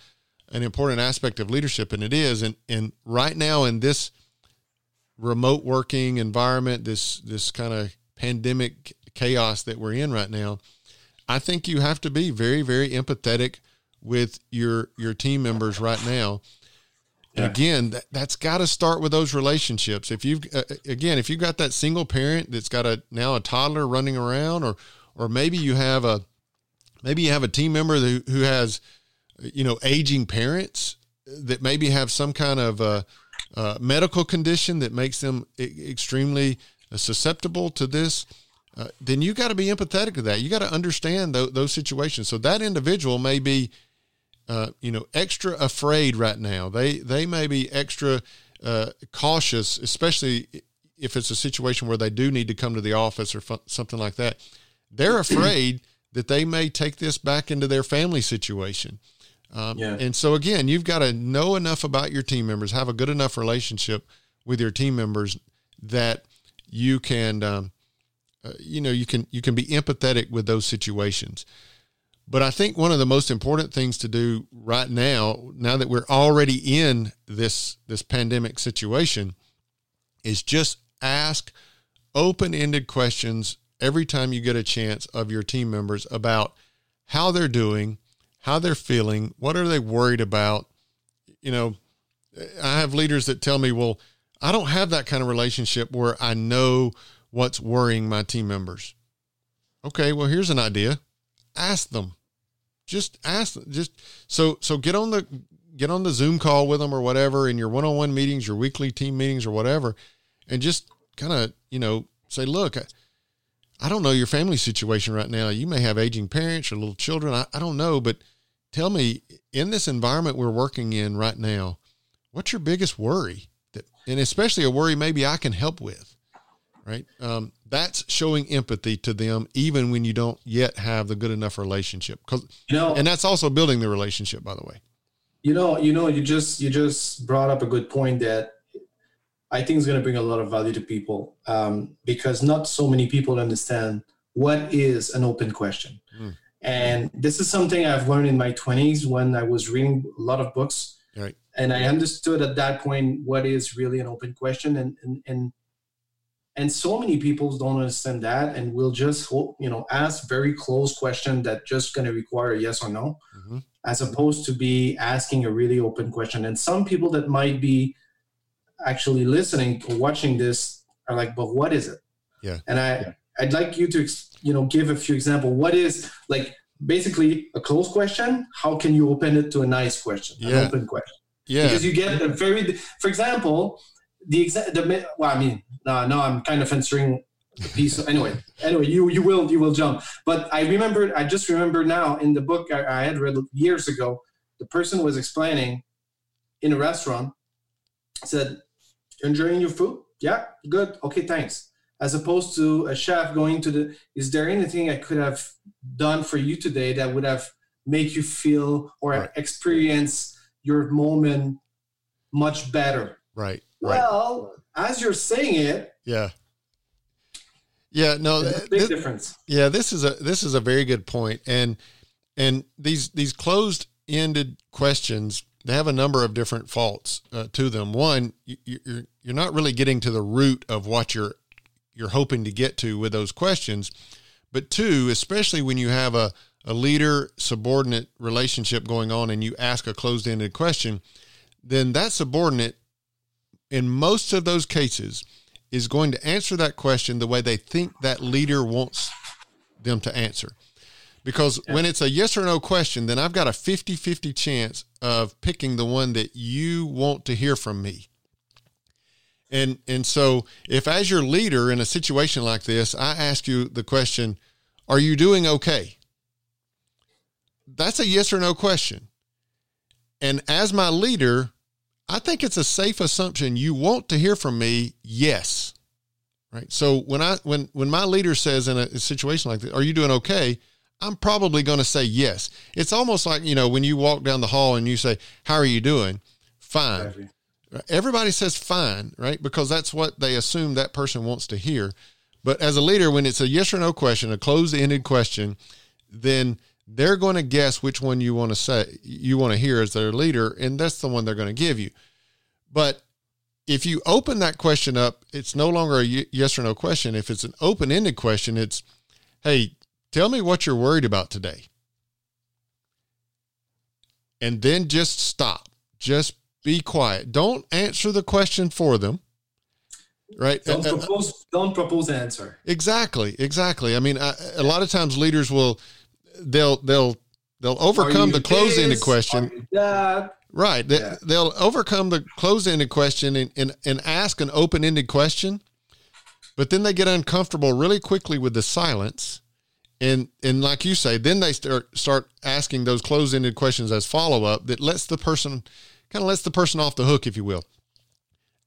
an important aspect of leadership, and it is. And and right now in this remote working environment, this this kind of pandemic chaos that we're in right now, I think you have to be very very empathetic with your your team members right now. Yeah. Again, that, that's got to start with those relationships. If you've uh, again, if you've got that single parent that's got a now a toddler running around, or or maybe you have a maybe you have a team member who, who has you know, aging parents that maybe have some kind of uh, uh, medical condition that makes them e- extremely susceptible to this, uh, then you got to be empathetic to that. You got to understand th- those situations. So that individual may be, uh, you know, extra afraid right now. They they may be extra uh, cautious, especially if it's a situation where they do need to come to the office or something like that. They're afraid that they may take this back into their family situation. Um, yeah. And so again, you've got to know enough about your team members, have a good enough relationship with your team members that you can, um, uh, you know, you can you can be empathetic with those situations. But I think one of the most important things to do right now, now that we're already in this this pandemic situation, is just ask open-ended questions every time you get a chance of your team members about how they're doing, how they're feeling, what are they worried about. You know, I have leaders that tell me, well, I don't have that kind of relationship where I know what's worrying my team members. Okay, well, here's an idea. Ask them. Just ask them. Just so so get on the get on the Zoom call with them or whatever in your one-on-one meetings, your weekly team meetings or whatever, and just kind of, you know, say, look, I, I, don't know your family situation right now. You may have aging parents or little children. I, I don't know, but tell me in this environment we're working in right now, what's your biggest worry that, and especially a worry maybe I can help with, right? Um, that's showing empathy to them, even when you don't yet have the good enough relationship. Cause, you know, and that's also building the relationship, by the way. You know, you know, you just, you just brought up a good point that I think is going to bring a lot of value to people um, because not so many people understand what is an open question. Mm. And this is something I've learned in my 20s when I was reading a lot of books. Right. And I understood at that point what is really an open question. And, and, and, and so many people don't understand that and will just you know ask very close question that just going to require a yes or no mm-hmm. as opposed to be asking a really open question and some people that might be actually listening or watching this are like, but what is it? Yeah. And I, yeah. I'd like you to, you know, give a few example. What is like basically a closed question? How can you open it to a nice question, yeah. an open question? Yeah. Because you get a very, for example, the exact, the, well, I mean, no, no, I'm kind of answering the piece. anyway, anyway, you, you will, you will jump. But I remember, I just remember now in the book I, I had read years ago, the person was explaining in a restaurant, said, enjoying your food? Yeah, good. Okay, thanks. As opposed to a chef going to the, is there anything I could have done for you today that would have make you feel or right. experience your moment much better? Right. Well, as you're saying it, yeah, yeah, no, big this, difference. Yeah, this is a this is a very good point, and and these these closed ended questions they have a number of different faults uh, to them. One, you, you're you're not really getting to the root of what you're you're hoping to get to with those questions. But two, especially when you have a, a leader subordinate relationship going on and you ask a closed ended question, then that subordinate, in most of those cases, is going to answer that question the way they think that leader wants them to answer. Because yeah. when it's a yes or no question, then I've got a 50 50 chance of picking the one that you want to hear from me. And and so if as your leader in a situation like this, I ask you the question, are you doing okay? That's a yes or no question. And as my leader, I think it's a safe assumption you want to hear from me, yes. Right? So when I when when my leader says in a, a situation like this, are you doing okay? I'm probably going to say yes. It's almost like, you know, when you walk down the hall and you say, How are you doing? Fine. Everybody says fine, right? Because that's what they assume that person wants to hear. But as a leader, when it's a yes or no question, a closed ended question, then they're going to guess which one you want to say, you want to hear as their leader, and that's the one they're going to give you. But if you open that question up, it's no longer a yes or no question. If it's an open ended question, it's, hey, Tell me what you're worried about today. And then just stop. Just be quiet. Don't answer the question for them. Right? Don't uh, propose don't propose an answer. Exactly. Exactly. I mean, I, a lot of times leaders will they'll they'll they'll overcome the closed-ended question. Right. They, yeah. They'll overcome the closed-ended question and, and, and ask an open-ended question, but then they get uncomfortable really quickly with the silence and and like you say then they start start asking those closed-ended questions as follow-up that lets the person kind of lets the person off the hook if you will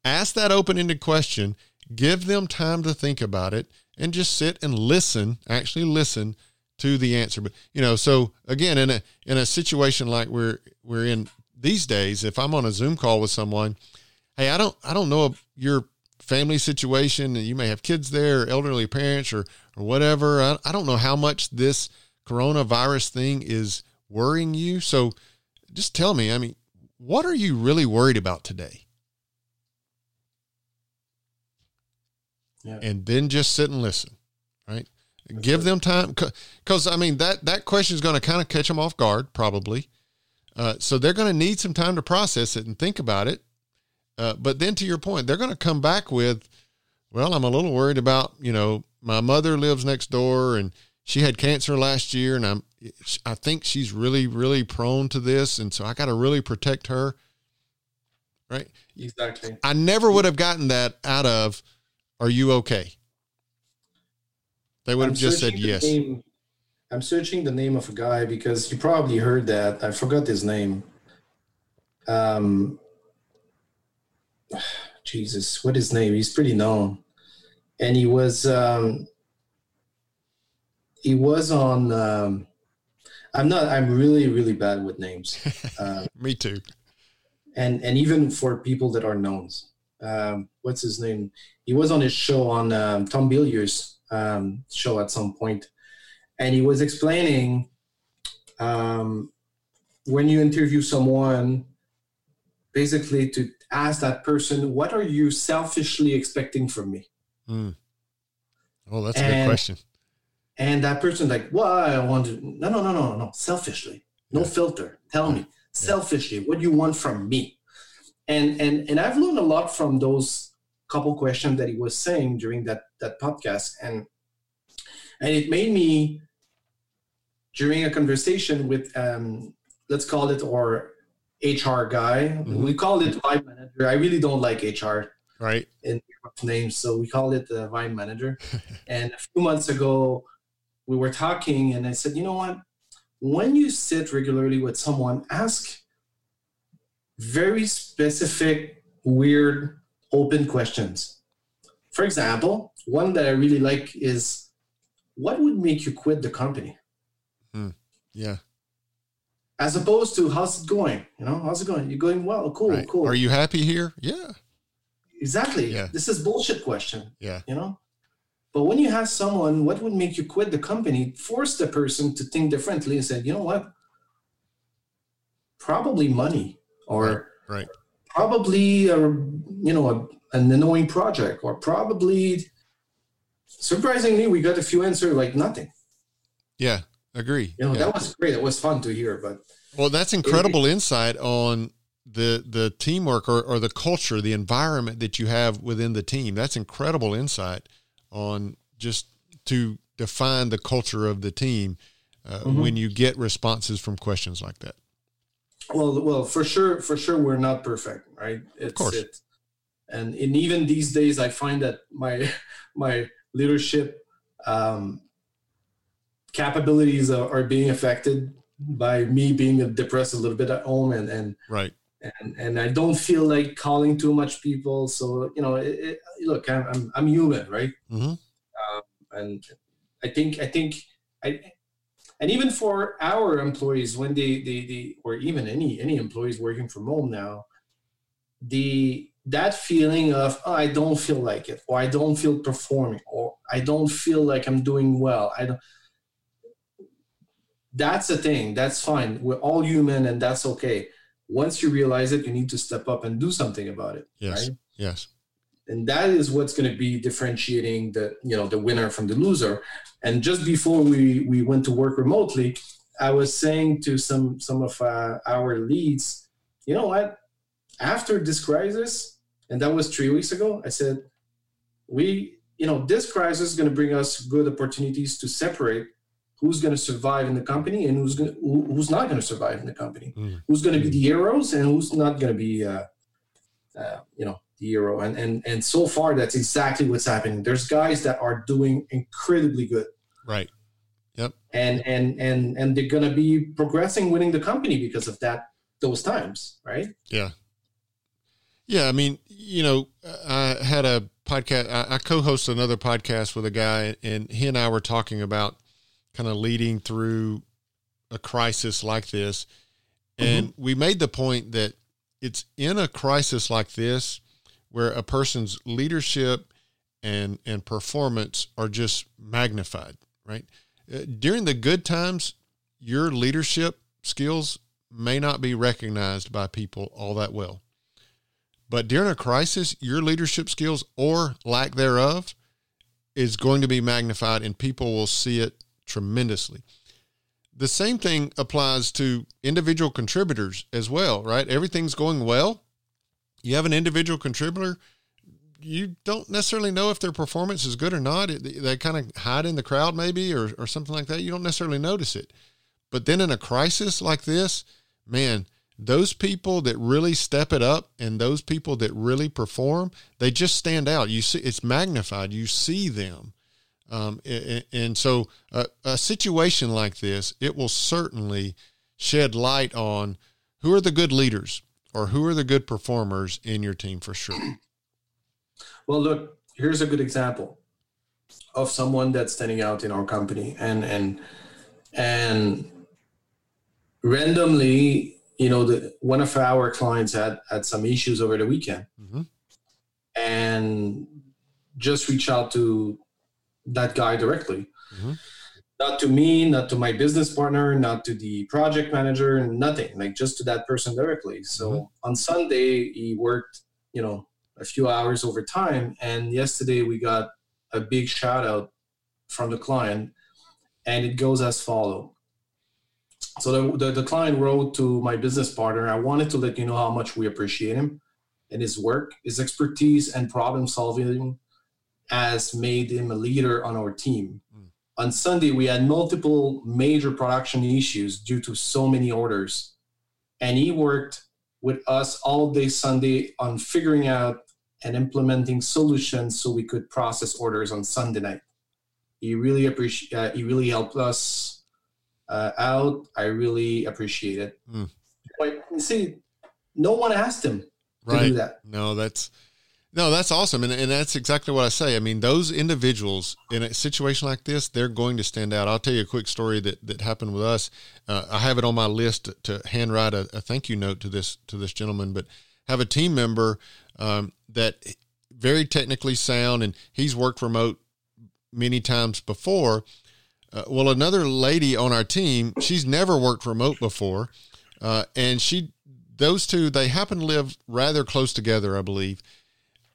ask that open-ended question give them time to think about it and just sit and listen actually listen to the answer but you know so again in a in a situation like we're we're in these days if i'm on a zoom call with someone hey i don't i don't know your family situation and you may have kids there elderly parents or or whatever. I, I don't know how much this coronavirus thing is worrying you. So just tell me, I mean, what are you really worried about today? Yeah. And then just sit and listen, Give them time because I mean that that question is going to kind of catch them off guard, probably. Uh, so they're going to need some time to process it and think about it. Uh, but then, to your point, they're going to come back with, "Well, I'm a little worried about you know my mother lives next door and she had cancer last year, and I'm I think she's really really prone to this, and so I got to really protect her." Right. Exactly. I never would have gotten that out of, "Are you okay?" They would have just said yes. Name, I'm searching the name of a guy because you probably heard that. I forgot his name. Um, Jesus, what his name? He's pretty known, and he was um, he was on. Um, I'm not. I'm really really bad with names. Uh, Me too. And and even for people that are knowns. Um, what's his name? He was on his show on um, Tom Bilyeu's um, show at some point, and he was explaining um, when you interview someone, basically to ask that person, "What are you selfishly expecting from me?" Mm. Oh, that's a good question. And that person, like, well, I want to. No, no, no, no, no. Selfishly, no yeah. filter. Tell me, selfishly, what you want from me. And and and I've learned a lot from those couple questions that he was saying during that that podcast. And and it made me during a conversation with um, let's call it our hr guy. Mm-hmm. we call it vibe manager. I really don't like hr right. in names so we call it the vibe manager. And a few months ago we were talking and i said you know what? When you sit regularly with someone ask very specific weird open questions. For example, one that I really like is what would make you quit the company? Hmm. Yeah. As opposed to how's it going? You know, how's it going? You're going well, cool, right. cool. Are you happy here? Yeah. Exactly. Yeah. This is bullshit question. Yeah. You know? But when you have someone, what would make you quit the company? Force the person to think differently and say, you know what? Probably money or right. right probably a, you know a, an annoying project or probably surprisingly we got a few answers like nothing. Yeah agree. You know yeah. that was great. It was fun to hear but well that's incredible it, insight on the the teamwork or, or the culture the environment that you have within the team. That's incredible insight on just to define the culture of the team uh, mm-hmm. when you get responses from questions like that well well for sure for sure we're not perfect right it's of course. it and in even these days i find that my my leadership um, capabilities are, are, being affected by me being depressed a little bit at home and and right and and i don't feel like calling too much people so you know it, it, look i'm i'm, I'm human right mm-hmm. um, and i think i think i and even for our employees when they, they, they or even any any employees working from home now the that feeling of oh, i don't feel like it or i don't feel performing or i don't feel like i'm doing well i don't that's the thing that's fine we're all human and that's okay once you realize it you need to step up and do something about it yes right? yes and that is what's going to be differentiating the you know the winner from the loser. And just before we we went to work remotely i was saying to some some of uh, our leads you know what? After this crisis and that was three weeks ago i said we you know this crisis is going to bring us good opportunities to separate who's going to survive in the company and who's going to, who's not going to survive in the company. Mm. who's going to be the heroes and who's not going to be uh, uh, you know the euro. And, and, and so far, that's exactly what's happening. There's guys that are doing incredibly good. Right. Yep. And, and, and, and they're going to be progressing, winning the company because of that, those times. Right. Yeah. Yeah. I mean, you know, I had a podcast, I, I co-host another podcast with a guy and he and I were talking about kind of leading through a crisis like this. And mm-hmm. we made the point that it's in a crisis like this where a person's leadership and and performance are just magnified right uh, during the good times your leadership skills may not be recognized by people all that well but during a crisis your leadership skills or lack thereof is going to be magnified and people will see it tremendously. The same thing applies to individual contributors as well, right? Everything's going well. You have an individual contributor, you don't necessarily know if their performance is good or not. They kind of hide in the crowd, maybe, or, or something like that. You don't necessarily notice it. But then in a crisis like this, man, those people that really step it up and those people that really perform, they just stand out. You see, it's magnified. You see them. Um, and, and, so a, a situation like this, it will certainly shed light on who are the good leaders or who are the good performers in your team for sure. Well, look, here's a good example of someone that's standing out in our company and and and randomly you know the one of our clients had had some issues over the weekend mm-hmm. and just reach out to that guy directly mm-hmm. Not to me not to my business partner not to the project manager nothing like just to that person directly so mm-hmm. on sunday he worked you know a few hours over time. And yesterday we got a big shout out from the client, and it goes as follow. So the, the, the, client wrote to my business partner, I wanted to let you know how much we appreciate him and his work, his expertise and problem solving has made him a leader on our team. Mm. On Sunday, we had multiple major production issues due to so many orders. And he worked with us all day Sunday on figuring out and implementing solutions so we could process orders on Sunday night. He really appreciate. Uh, he really helped us uh, out. I really appreciate it. Mm. But see, no one asked him right. to do that. No, that's no, that's awesome, and and that's exactly what I say. I mean, those individuals in a situation like this, they're going to stand out. I'll tell you a quick story that that happened with us. Uh, I have it on my list to, handwrite a, a, thank you note to this to this gentleman, but have a team member um, that very technically sound, and he's worked remote many times before. Uh, well, another lady on our team, she's never worked remote before, uh, and she, those two, they happen to live rather close together, I believe.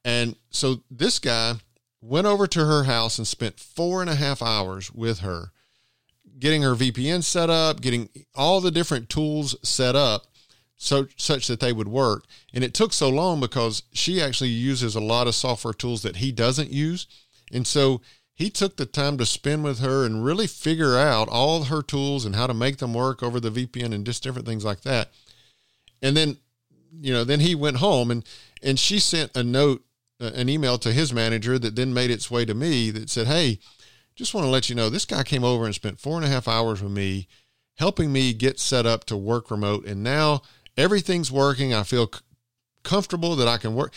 And so this guy went over to her house and spent four and a half hours with her, getting her VPN set up, getting all the different tools set up so such that they would work. And it took so long because she actually uses a lot of software tools that he doesn't use. And so he took the time to spend with her and really figure out all her tools and how to make them work over the VPN and just different things like that. And then, you know, then he went home and and she sent a note, an email to his manager that then made its way to me that said, "Hey, just want to let you know this guy came over and spent four and a half hours with me." helping me get set up to work remote and now everything's working. I feel c- comfortable that I can work.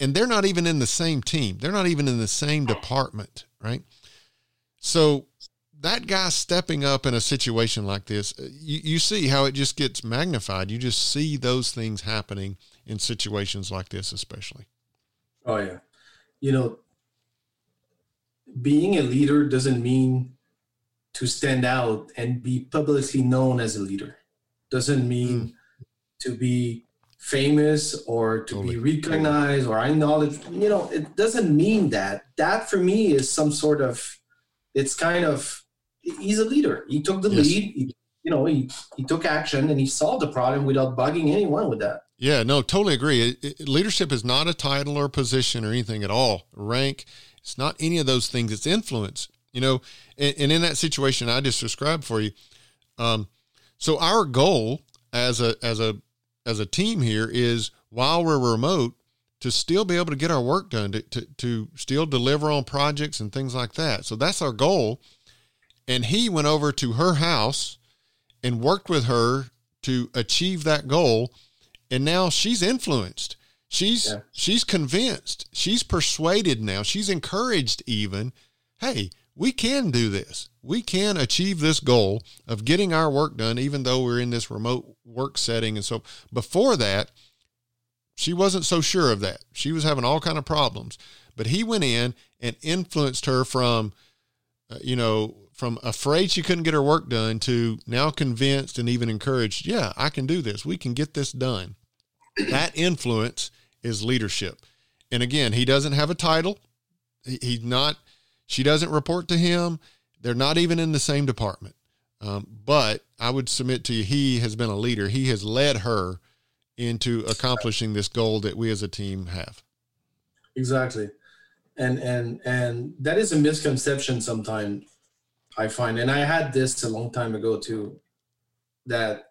And they're not even in the same team. They're not even in the same department, right? So that guy stepping up in a situation like this, uh, you, you see how it just gets magnified. You just see those things happening in situations like this, especially. Oh, yeah. You know, being a leader doesn't mean to stand out and be publicly known as a leader. Doesn't mean mm to be famous or to totally. be recognized or acknowledged. You know, it doesn't mean that. That for me is some sort of, it's kind of, he's a leader. He took the yes. lead. He, you know, he, he took action and he solved the problem without bugging anyone with that. Yeah, no, totally agree. It, it, leadership is not a title or position or anything at all. Rank, it's not any of those things. It's influence. You know, and, and in that situation I just described for you, um, so our goal as a as a as a team here is while we're remote to still be able to get our work done, to, to, to still deliver on projects and things like that. So that's our goal. And he went over to her house and worked with her to achieve that goal. And now she's influenced. She's yeah. she's convinced. She's persuaded now. She's encouraged even. Hey, we can do this. We can achieve this goal of getting our work done, even though we're in this remote work setting. And so before that, she wasn't so sure of that. She was having all kind of problems, but he went in and influenced her from, uh, you know, from afraid she couldn't get her work done to now convinced and even encouraged. Yeah, I can do this. We can get this done. That influence is leadership. And again, he doesn't have a title. He's not She doesn't report to him. They're not even in the same department. Um, but I would submit to you, he has been a leader. He has led her into accomplishing this goal that we as a team have. Exactly. And and and that is a misconception sometimes I find. And I had this a long time ago too, that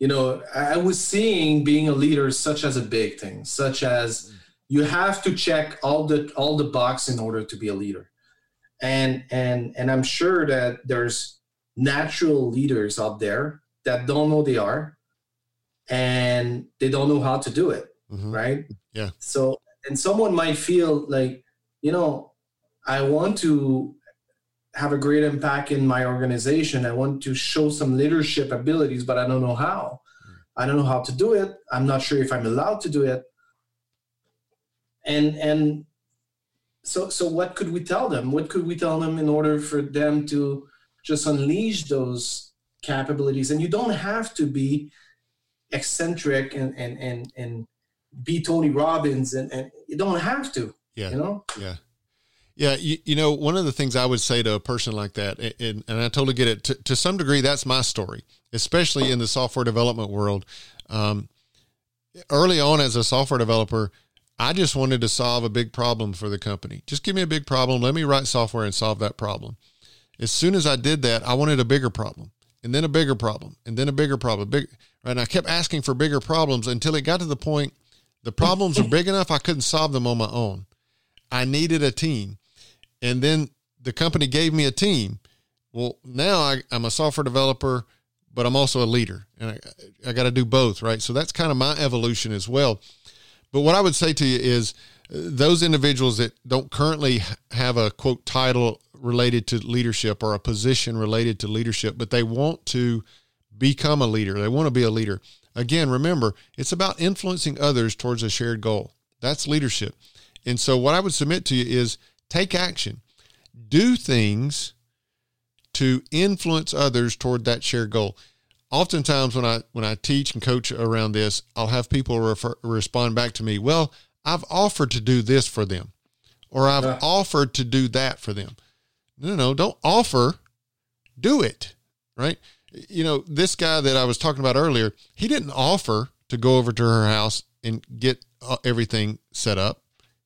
you know, I was seeing being a leader such as a big thing, such as you have to check all the all the box in order to be a leader and and and i'm sure that there's natural leaders out there that don't know they are and they don't know how to do it mm-hmm. right yeah so and someone might feel like you know i want to have a great impact in my organization. I want to show some leadership abilities but i don't know how. Mm. i don't know how to do it. I'm not sure if i'm allowed to do it. And and so so what could we tell them? What could we tell them in order for them to just unleash those capabilities? And you don't have to be eccentric and and and, and be tony robbins and, and you don't have to yeah. you know? Yeah yeah, you, you know, one of the things I would say to a person like that, and, and I totally get it, to, to some degree, that's my story, especially in the software development world. Um, early on as a software developer, I just wanted to solve a big problem for the company. Just give me a big problem. Let me write software and solve that problem. As soon as I did that, I wanted a bigger problem and then a bigger problem and then a bigger problem. Big, right? And I kept asking for bigger problems until it got to the point the problems were big enough I couldn't solve them on my own. I needed a team. And then the company gave me a team. Well, now I, am a software developer, but I'm also a leader and I, I got to do both, right? So that's kind of my evolution as well. But what I would say to you is uh, those individuals that don't currently have a quote title related to leadership or a position related to leadership, but they want to become a leader, they want to be a leader. Again, remember, it's about influencing others towards a shared goal. That's leadership. And so, what I would submit to you is take action, do things to influence others toward that shared goal oftentimes when I when I teach and coach around this, I'll have people refer, respond back to me, "Well, I've offered to do this for them, or I've uh, offered to do that for them." No, no, no, don't offer, do it. Right? You know, this guy that I was talking about earlier, he didn't offer to go over to her house and get uh, everything set up.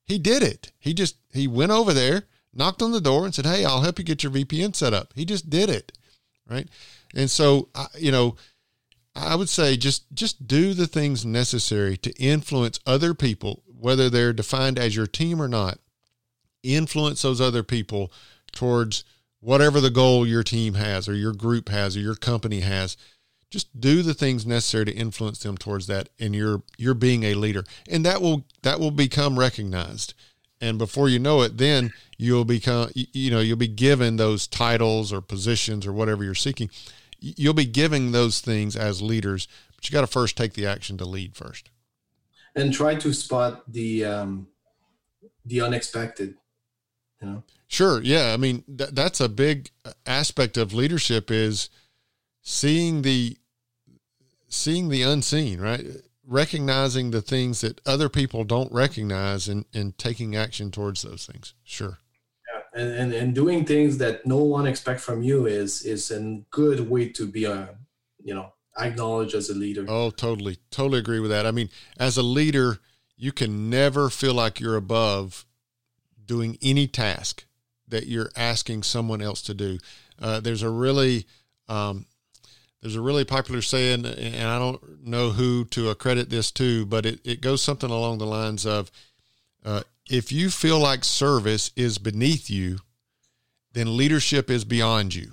He did it. He just he went over there, knocked on the door, and said, "Hey, I'll help you get your VPN set up." He just did it. Right? And so, you know, I would say just just do the things necessary to influence other people, whether they're defined as your team or not. Influence those other people towards whatever the goal your team has or your group has or your company has. Just do the things necessary to influence them towards that and you're you're being a leader. And that will that will become recognized. And before you know it, then you'll become you know, you'll be given those titles or positions or whatever you're seeking you'll be giving those things as leaders, but you got to first take the action to lead first. And try to spot the um, the unexpected. You know. Sure. Yeah. I mean, th- that's a big aspect of leadership is seeing the seeing the unseen, right? Recognizing the things that other people don't recognize and, and taking action towards those things. Sure and, and, and doing things that no one expects from you is is a good way to be a you know acknowledged as a leader oh totally totally agree with that i mean as a leader you can never feel like you're above doing any task that you're asking someone else to do uh, there's a really um, there's a really popular saying and i don't know who to accredit this to but it, it goes something along the lines of uh, if you feel like service is beneath you, then leadership is beyond you.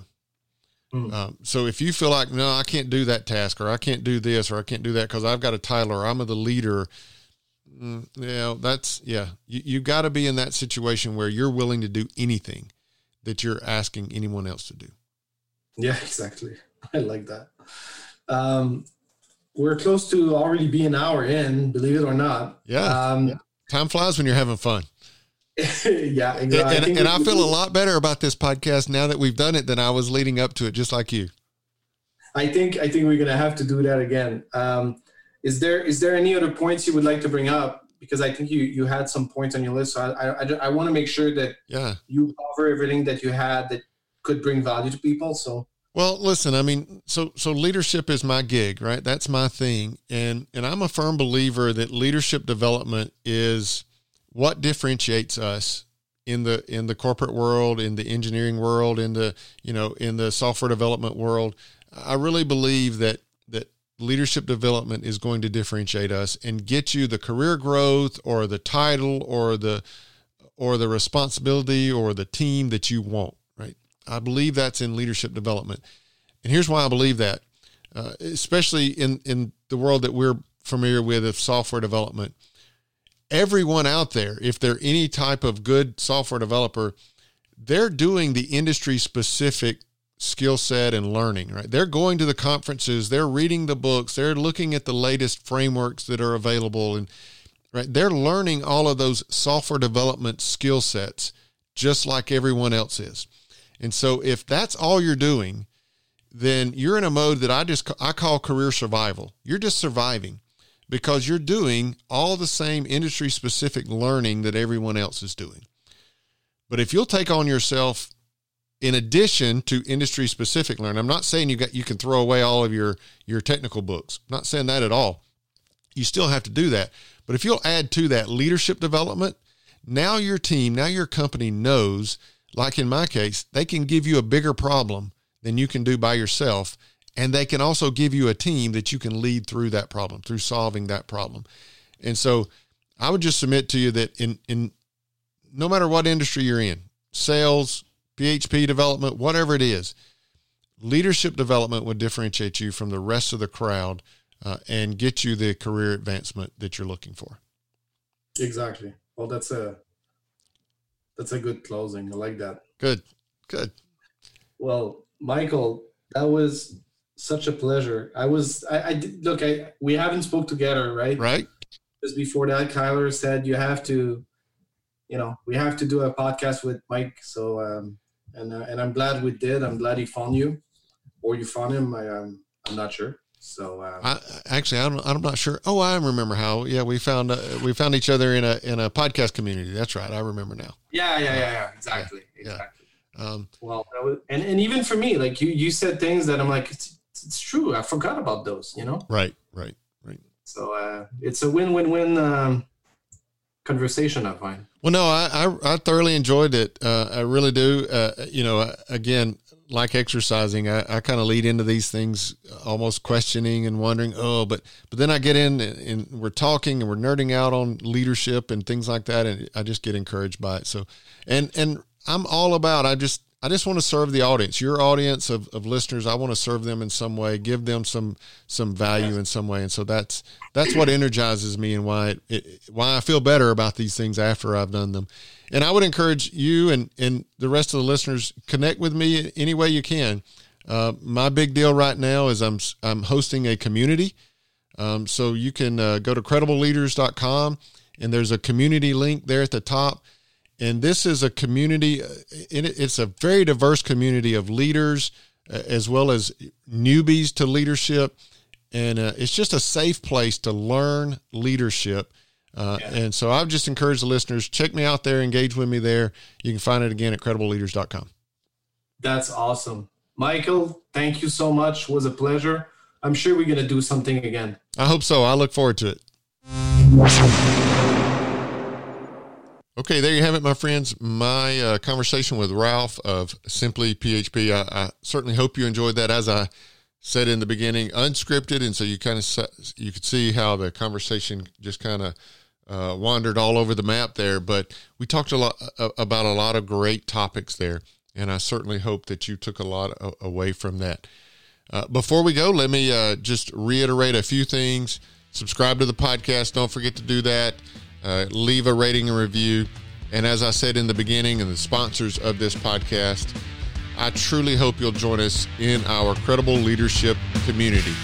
Mm. Um, so if you feel like no, I can't do that task, or I can't do this, or I can't do that because I've got a title, or I'm the leader, mm, you know, that's yeah. You you got to be in that situation where you're willing to do anything that you're asking anyone else to do. Yeah, exactly. I like that. Um, we're close to already be an hour in, believe it or not. Yeah. Um, yeah. Time flies when you're having fun. yeah, exactly. And, and, and I feel a lot better about this podcast now that we've done it than I was leading up to it, just like you. I think I think we're gonna have to do that again. Um, is there is there any other points you would like to bring up because I think you you had some points on your list. So I I, I want to make sure that yeah you cover everything that you had that could bring value to people. So well, listen, I mean, so so leadership is my gig, right? That's my thing. And and I'm a firm believer that leadership development is what differentiates us in the in the corporate world, in the engineering world, in the, you know, in the software development world. I really believe that that leadership development is going to differentiate us and get you the career growth or the title or the or the responsibility or the team that you want I believe that's in leadership development. And here's why I believe that, uh, especially in, in the world that we're familiar with of software development. Everyone out there, if they're any type of good software developer, they're doing the industry specific skill set and learning, right? They're going to the conferences, they're reading the books, they're looking at the latest frameworks that are available and right? They're learning all of those software development skill sets just like everyone else is. And so if that's all you're doing, then you're in a mode that I just I call career survival. You're just surviving because you're doing all the same industry specific learning that everyone else is doing. But if you'll take on yourself in addition to industry specific learning, I'm not saying you got you can throw away all of your your technical books. I'm not saying that at all. You still have to do that. But if you'll add to that leadership development, now your team, now your company knows like in my case, they can give you a bigger problem than you can do by yourself. And they can also give you a team that you can lead through that problem, through solving that problem. And so I would just submit to you that in, in no matter what industry you're in, sales, PHP development, whatever it is, leadership development would differentiate you from the rest of the crowd uh, and get you the career advancement that you're looking for. Exactly. Well, that's a that's a good closing. I like that. Good. Good. Well, Michael, that was such a pleasure. I was I, I did, look, I we haven't spoke together, right? Right. Just before that, Kyler said you have to, you know, we have to do a podcast with Mike. So um and uh, and I'm glad we did. I'm glad he found you, or you found him. I um I'm not sure. So uh, I, actually, I'm, I'm not sure. Oh, I remember how. Yeah, we found uh, we found each other in a in a podcast community. That's right. I remember now. Yeah, yeah, yeah, yeah. Exactly, yeah, exactly. Yeah. Um, well, was, and and even for me, like you you said things that I'm like, it's, it's true. I forgot about those. You know. Right. Right. Right. So uh, it's a win win win um, conversation. I find. Well, no, I, I, I thoroughly enjoyed it. Uh, I really do. Uh, you know, again, like exercising, I, I kind of lead into these things uh, almost questioning and wondering, oh, but but then I get in and, and, we're talking and we're nerding out on leadership and things like that, and I just get encouraged by it. So, and and I'm all about I just I just want to serve the audience, your audience of, of listeners. I want to serve them in some way, give them some some value in some way, and so that's that's what energizes me and why it, it, why I feel better about these things after I've done them. And I would encourage you and, and the rest of the listeners connect with me any way you can. Uh, my big deal right now is I'm I'm hosting a community, um, so you can uh, go to credibleleaders.com and there's a community link there at the top. And this is a community. Uh, it's a very diverse community of leaders uh, as well as newbies to leadership, and uh, it's just a safe place to learn leadership uh, yeah. And so I've just encouraged the listeners, check me out there, engage with me there. You can find it again at credibleleaders.com. That's awesome. Michael, thank you so much. It was a pleasure. I'm sure we're going to do something again. I hope so. I look forward to it. Okay, there you have it, my friends. My uh, conversation with Ralph of Simply PHP. I, I, certainly hope you enjoyed that. As I said in the beginning, unscripted, and so you kind of you could see how the conversation just kind of uh, wandered all over the map there, but we talked a lot uh, about a lot of great topics there, and I certainly hope that you took a lot away from that. Uh, before we go, let me uh, just reiterate a few things. Subscribe to the podcast. Don't forget to do that. Uh, leave a rating and review. And as I said in the beginning, and the sponsors of this podcast, I truly hope you'll join us in our credible leadership community.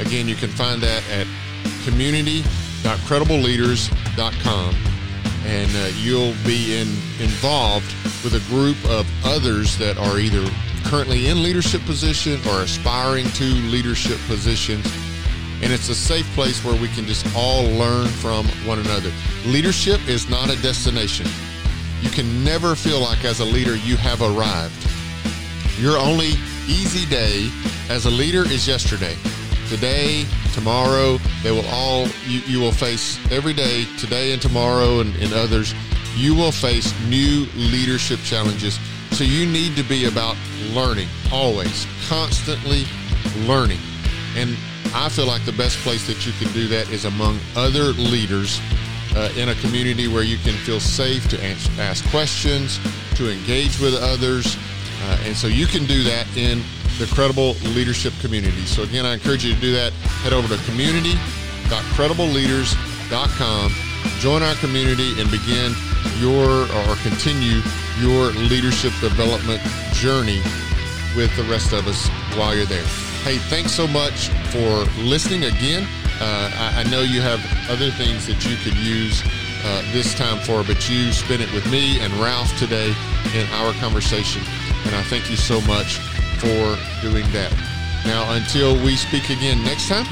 Again, you can find that at community.credibleleaders.com. and uh, you'll be in, involved with a group of others that are either currently in leadership position or aspiring to leadership positions and it's a safe place where we can just all learn from one another. Leadership is not a destination. You can never feel like, as a leader, you have arrived. Your only easy day as a leader is yesterday. Today, tomorrow, they will all, you, you will face every day, today and tomorrow and, and others, you will face new leadership challenges. So you need to be about learning, always, constantly learning. And I feel like the best place that you can do that is among other leaders uh, in a community where you can feel safe to ask, ask questions, to engage with others. Uh, and so you can do that in the Credible Leadership community. So again, I encourage you to do that. Head over to community.credibleleaders.com, join our community, and begin your or continue your leadership development journey with the rest of us while you're there. Hey, thanks so much for listening again. Uh, I, I, know you have other things that you could use uh, this time for, but you spent it with me and Ralph today in our conversation. And I thank you so much for doing that. Now, until we speak again next time,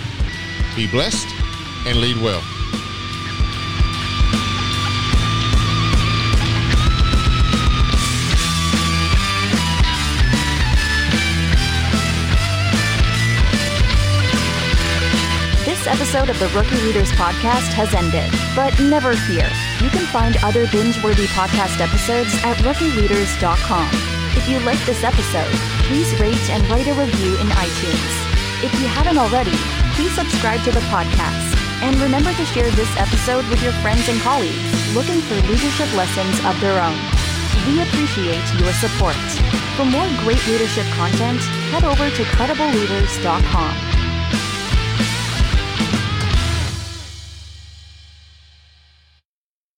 be blessed and lead well. Episode of the Rookie Leaders podcast has ended. But never fear, you can find other binge worthy podcast episodes at rookieleaders.com. If you liked this episode, please rate and write a review in iTunes. If you haven't already, please subscribe to the podcast. And remember to share this episode with your friends and colleagues looking for leadership lessons of their own. We appreciate your support. For more great leadership content, head over to credibleleaders.com.